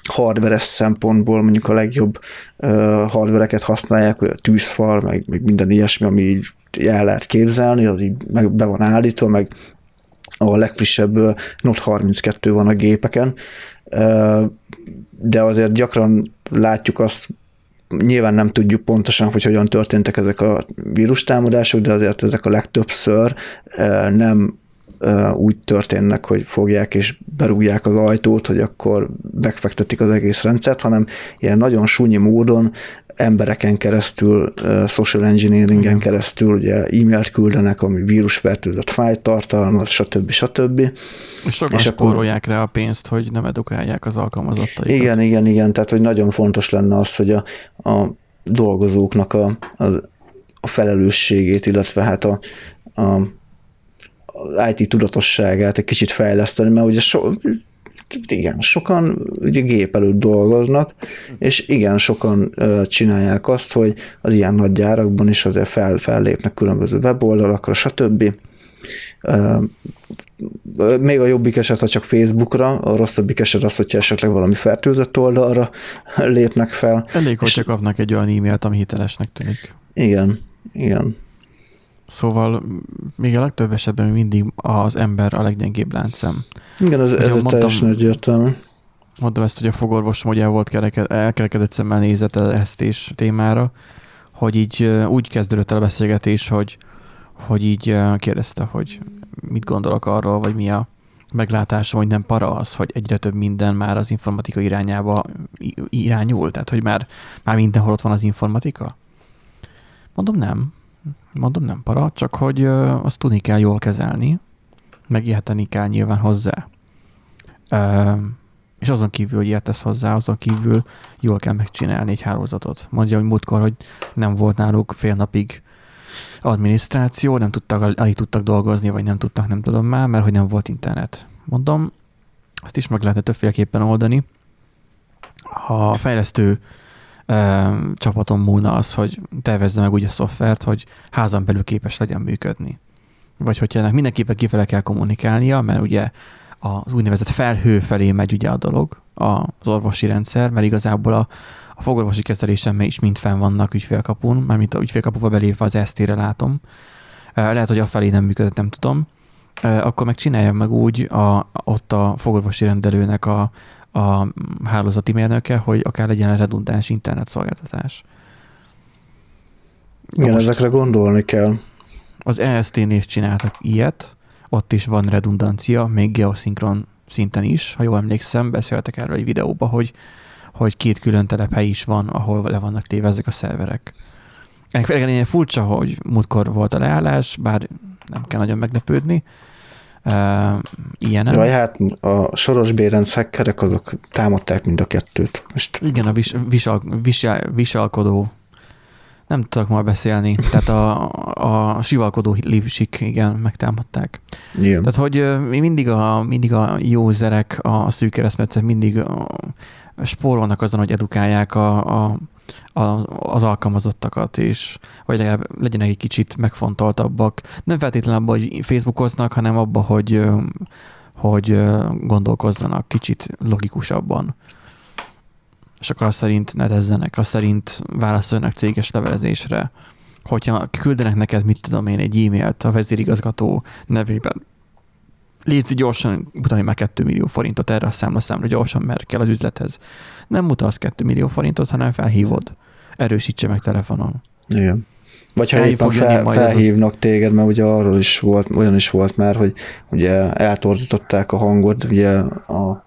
Speaker 2: hardveres szempontból mondjuk a legjobb uh, hardvereket használják, a tűzfal, meg, meg minden ilyesmi, ami így el lehet képzelni, az így meg be van állítva, meg a legfrissebb Note 32 van a gépeken, de azért gyakran látjuk azt, nyilván nem tudjuk pontosan, hogy hogyan történtek ezek a vírustámadások, de azért ezek a legtöbbször nem úgy történnek, hogy fogják és berúgják az ajtót, hogy akkor megfektetik az egész rendszert, hanem ilyen nagyon súnyi módon embereken keresztül, social engineeringen keresztül, ugye e-mailt küldenek, ami vírusfertőzött fájt tartalmaz, stb. stb.
Speaker 1: És sokan és akkor rá a pénzt, hogy nem edukálják az alkalmazottaikat.
Speaker 2: Igen, igen, igen, tehát hogy nagyon fontos lenne az, hogy a, a dolgozóknak a, a, a felelősségét, illetve hát a, a IT tudatosságát egy kicsit fejleszteni, mert ugye so, igen, sokan ugye gép előtt dolgoznak, és igen, sokan csinálják azt, hogy az ilyen nagy gyárakban is azért fel, fellépnek különböző weboldalakra, stb. Még a jobbik eset, ha csak Facebookra, a rosszabbik eset az, hogyha esetleg valami fertőzött oldalra lépnek fel.
Speaker 1: Elég, hogyha kapnak egy olyan e-mailt, ami hitelesnek tűnik.
Speaker 2: Igen, igen.
Speaker 1: Szóval még a legtöbb esetben mindig az ember a leggyengébb láncem.
Speaker 2: Igen, ez, ez mondtam, teljesen egyértelmű.
Speaker 1: Mondtam ezt, hogy a fogorvosom ugye volt kereked, elkerekedett szemmel nézett ezt és témára, hogy így úgy kezdődött el a beszélgetés, hogy, hogy így kérdezte, hogy mit gondolok arról, vagy mi a meglátásom, hogy nem para az, hogy egyre több minden már az informatika irányába irányul, tehát hogy már, már mindenhol ott van az informatika? Mondom, nem mondom nem para, csak hogy azt tudni kell jól kezelni, megérteni kell nyilván hozzá. És azon kívül, hogy értesz hozzá, azon kívül jól kell megcsinálni egy hálózatot. Mondja, hogy múltkor, hogy nem volt náluk fél napig adminisztráció, nem tudtak, alig tudtak dolgozni, vagy nem tudtak, nem tudom már, mert hogy nem volt internet. Mondom, azt is meg lehetne többféleképpen oldani. Ha a fejlesztő csapaton múlna az, hogy tervezze meg úgy a szoftvert, hogy házan belül képes legyen működni. Vagy hogyha ennek mindenképpen kifele kell kommunikálnia, mert ugye az úgynevezett felhő felé megy ugye a dolog, az orvosi rendszer, mert igazából a, a fogorvosi kezelésem is mind fenn vannak ügyfélkapun, mármint a ügyfélkapuba belépve az ST-re látom. Lehet, hogy a felé nem működött, nem tudom. Akkor meg csinálja meg úgy a, ott a fogorvosi rendelőnek a, a hálózati mérnöke, hogy akár legyen redundáns internetszolgáltatás.
Speaker 2: Igen, most ezekre gondolni kell.
Speaker 1: Az EST-nél is csináltak ilyet, ott is van redundancia, még geoszinkron szinten is, ha jól emlékszem, beszéltek erről egy videóba, hogy, hogy két külön telephely is van, ahol le vannak téve ezek a szerverek. Ennek furcsa, hogy múltkor volt a leállás, bár nem kell nagyon meglepődni, uh, ilyenek.
Speaker 2: Jaj, hát a Soros Bérenc hackerek azok támadták mind a kettőt.
Speaker 1: Most... Igen, a vis, visal, visal, visalkodó nem tudok már beszélni. Tehát a, a sivalkodó lipsik, igen, megtámadták. Igen. Tehát, hogy mindig a, mindig a jó zerek, a szűk keresztmetszek mindig a, spórolnak azon, hogy edukálják a, a, a, az alkalmazottakat, és vagy legalább legyenek egy kicsit megfontoltabbak. Nem feltétlenül abban, hogy Facebookoznak, hanem abban, hogy, hogy gondolkozzanak kicsit logikusabban. És akkor azt szerint nedezzenek, azt szerint válaszoljanak céges levelezésre. Hogyha küldenek neked, mit tudom én, egy e-mailt a vezérigazgató nevében, légy gyorsan, mutatni már 2 millió forintot erre a számlaszámra, gyorsan, mert kell az üzlethez. Nem mutatsz 2 millió forintot, hanem felhívod. Erősítse meg telefonon.
Speaker 2: Igen. Vagy ha éppen fel, felhívnak az... téged, mert ugye arról is volt, olyan is volt már, hogy ugye eltorzították a hangot, ugye a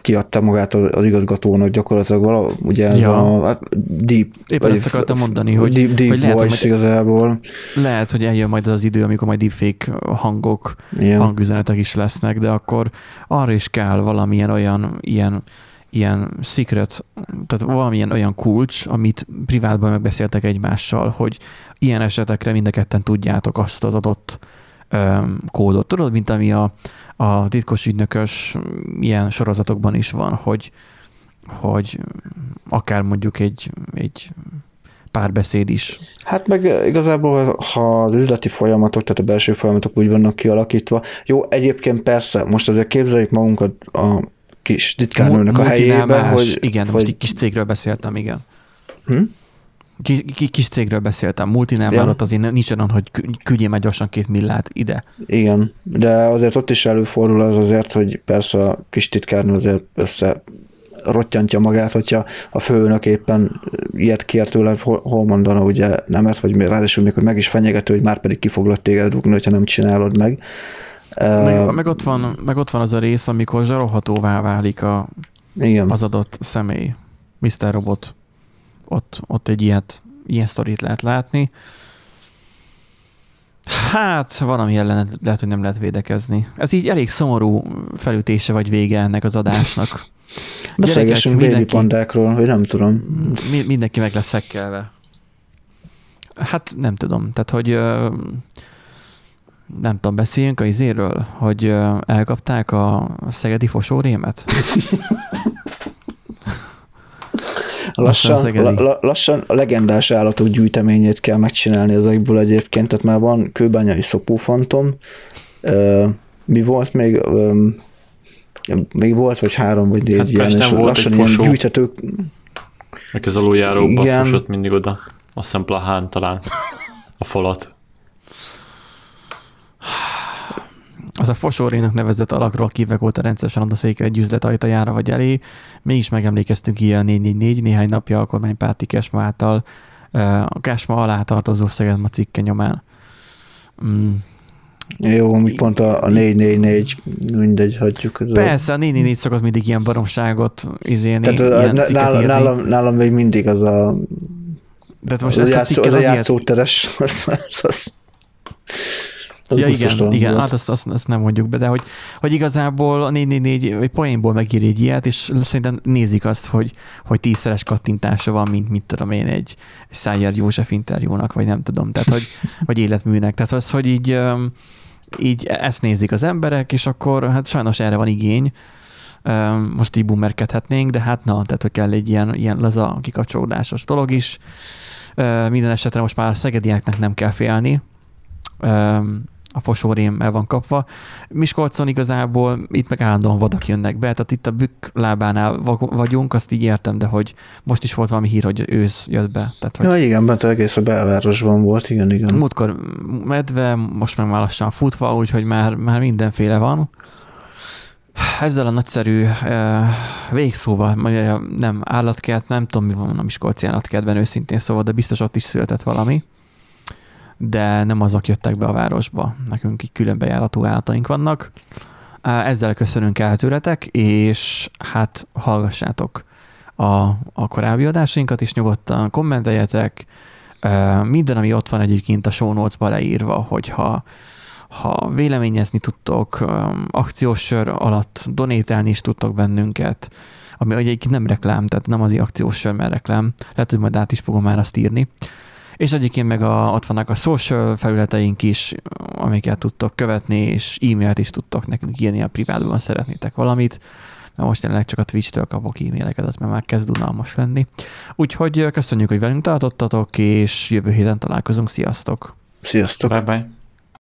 Speaker 2: kiadta magát az igazgatónak gyakorlatilag vala, ugye ez ja. a hát deep,
Speaker 1: Éppen ezt akartam mondani, hogy,
Speaker 2: deep, deep
Speaker 1: hogy
Speaker 2: lehet, voice hogy igazából.
Speaker 1: Lehet, hogy eljön majd az az idő, amikor majd deepfake hangok, Igen. hangüzenetek is lesznek, de akkor arra is kell valamilyen olyan ilyen ilyen secret, tehát valamilyen olyan kulcs, amit privátban megbeszéltek egymással, hogy ilyen esetekre mind tudjátok azt az adott um, kódot. Tudod, mint ami a, a titkos ügynökös ilyen sorozatokban is van, hogy, hogy akár mondjuk egy, egy párbeszéd is.
Speaker 2: Hát meg igazából, ha az üzleti folyamatok, tehát a belső folyamatok úgy vannak kialakítva, jó, egyébként persze, most azért képzeljük magunkat a kis titkárnőnek a helyébe, hogy...
Speaker 1: Igen,
Speaker 2: hogy...
Speaker 1: most egy kis cégről beszéltem, igen. Hm? Kis, kis cégről beszéltem, multinál ja. ott azért nincs olyan, hogy küldjél meg gyorsan két millát ide.
Speaker 2: Igen, de azért ott is előfordul az azért, hogy persze a kis titkárnő azért össze rottyantja magát, hogyha a főnök éppen ilyet kér tőle, hol mondana ugye nemet, vagy ráadásul még, hogy meg is fenyegető, hogy már pedig ki foglak téged rúgni, hogyha nem csinálod meg.
Speaker 1: Meg, meg, ott van, meg ott van az a rész, amikor zsarolhatóvá válik a, igen. az adott személy. Mr. Robot. Ott, ott egy ilyet, ilyen sztorit lehet látni. Hát, valami ellen lehet, hogy nem lehet védekezni. Ez így elég szomorú felütése vagy vége ennek az adásnak.
Speaker 2: Beszélgessünk baby pandákról, vagy nem tudom.
Speaker 1: Mi, mindenki meg lesz hekkelve. Hát nem tudom. Tehát, hogy nem tudom, beszéljünk a izéről, hogy elkapták a szegedi fosórémet?
Speaker 2: lassan, la, lassan a legendás állatok gyűjteményét kell megcsinálni ezekből egyébként, tehát már van kőbányai szopófantom, mi volt még, még volt vagy három vagy négy hát ilyen, és lassan ilyen gyűjthetők.
Speaker 3: Meg az aluljáróban fosott mindig oda, azt hiszem Plahán talán. A falat.
Speaker 1: Az a fosórénak nevezett alakról kivegolta rendszeresen a székre egy üzlet ajtajára vagy elé. Mégis megemlékeztünk ilyen 444 néhány napja a kormánypárti Kesma által a Kesma alá tartozó Szegedma cikke nyomán.
Speaker 2: Mm. Jó, mi pont a, a 444, mindegy, hagyjuk.
Speaker 1: Ez Persze, a 444 szokott mindig ilyen baromságot izélni.
Speaker 2: Tehát ilyen nálam, nálam, nálam még mindig az a
Speaker 1: tehát most az ezt a cikket
Speaker 2: az, az a játszóteres, az, az, az,
Speaker 1: az ja, igen, igen hát azt, azt, azt, nem mondjuk be, de hogy, hogy igazából a 444 vagy poénból megír egy ilyet, és szerintem nézik azt, hogy, hogy tízszeres kattintása van, mint mit tudom én, egy, egy Szájer József interjúnak, vagy nem tudom, tehát hogy, hogy életműnek. Tehát az, hogy így, így ezt nézik az emberek, és akkor hát sajnos erre van igény, most így boomerkedhetnénk, de hát na, tehát hogy kell egy ilyen, ilyen laza kikapcsolódásos dolog is. Minden esetre most már a szegedieknek nem kell félni, a fosórém el van kapva. Miskolcon igazából itt meg állandóan vadak jönnek be, tehát itt a bükk lábánál vagyunk, azt így értem, de hogy most is volt valami hír, hogy ősz jött be. Tehát, hogy
Speaker 2: ja, igen, bent egész a belvárosban volt, igen, igen.
Speaker 1: Múltkor medve, most meg már lassan futva, úgyhogy már, már mindenféle van. Ezzel a nagyszerű uh, végszóval, nem állatkert, nem tudom, mi van a Miskolci állatkertben őszintén szóval, de biztos ott is született valami de nem azok jöttek be a városba. Nekünk így külön bejáratú állataink vannak. Ezzel köszönünk el tőletek, és hát hallgassátok a, a korábbi adásainkat is, nyugodtan kommenteljetek. Minden, ami ott van egyébként a show notes-ba leírva, hogyha ha véleményezni tudtok, akciós sör alatt donételni is tudtok bennünket, ami egyébként nem reklám, tehát nem az akciós sör, mert reklám. Lehet, hogy majd át is fogom már azt írni és egyébként meg a, ott vannak a social felületeink is, amiket tudtok követni, és e-mailt is tudtok nekünk írni, a privátban szeretnétek valamit, mert most jelenleg csak a Twitch-től kapok e-maileket, az már kezd unalmas lenni. Úgyhogy köszönjük, hogy velünk tartottatok, és jövő héten találkozunk. Sziasztok!
Speaker 2: Sziasztok!
Speaker 3: Bye-bye!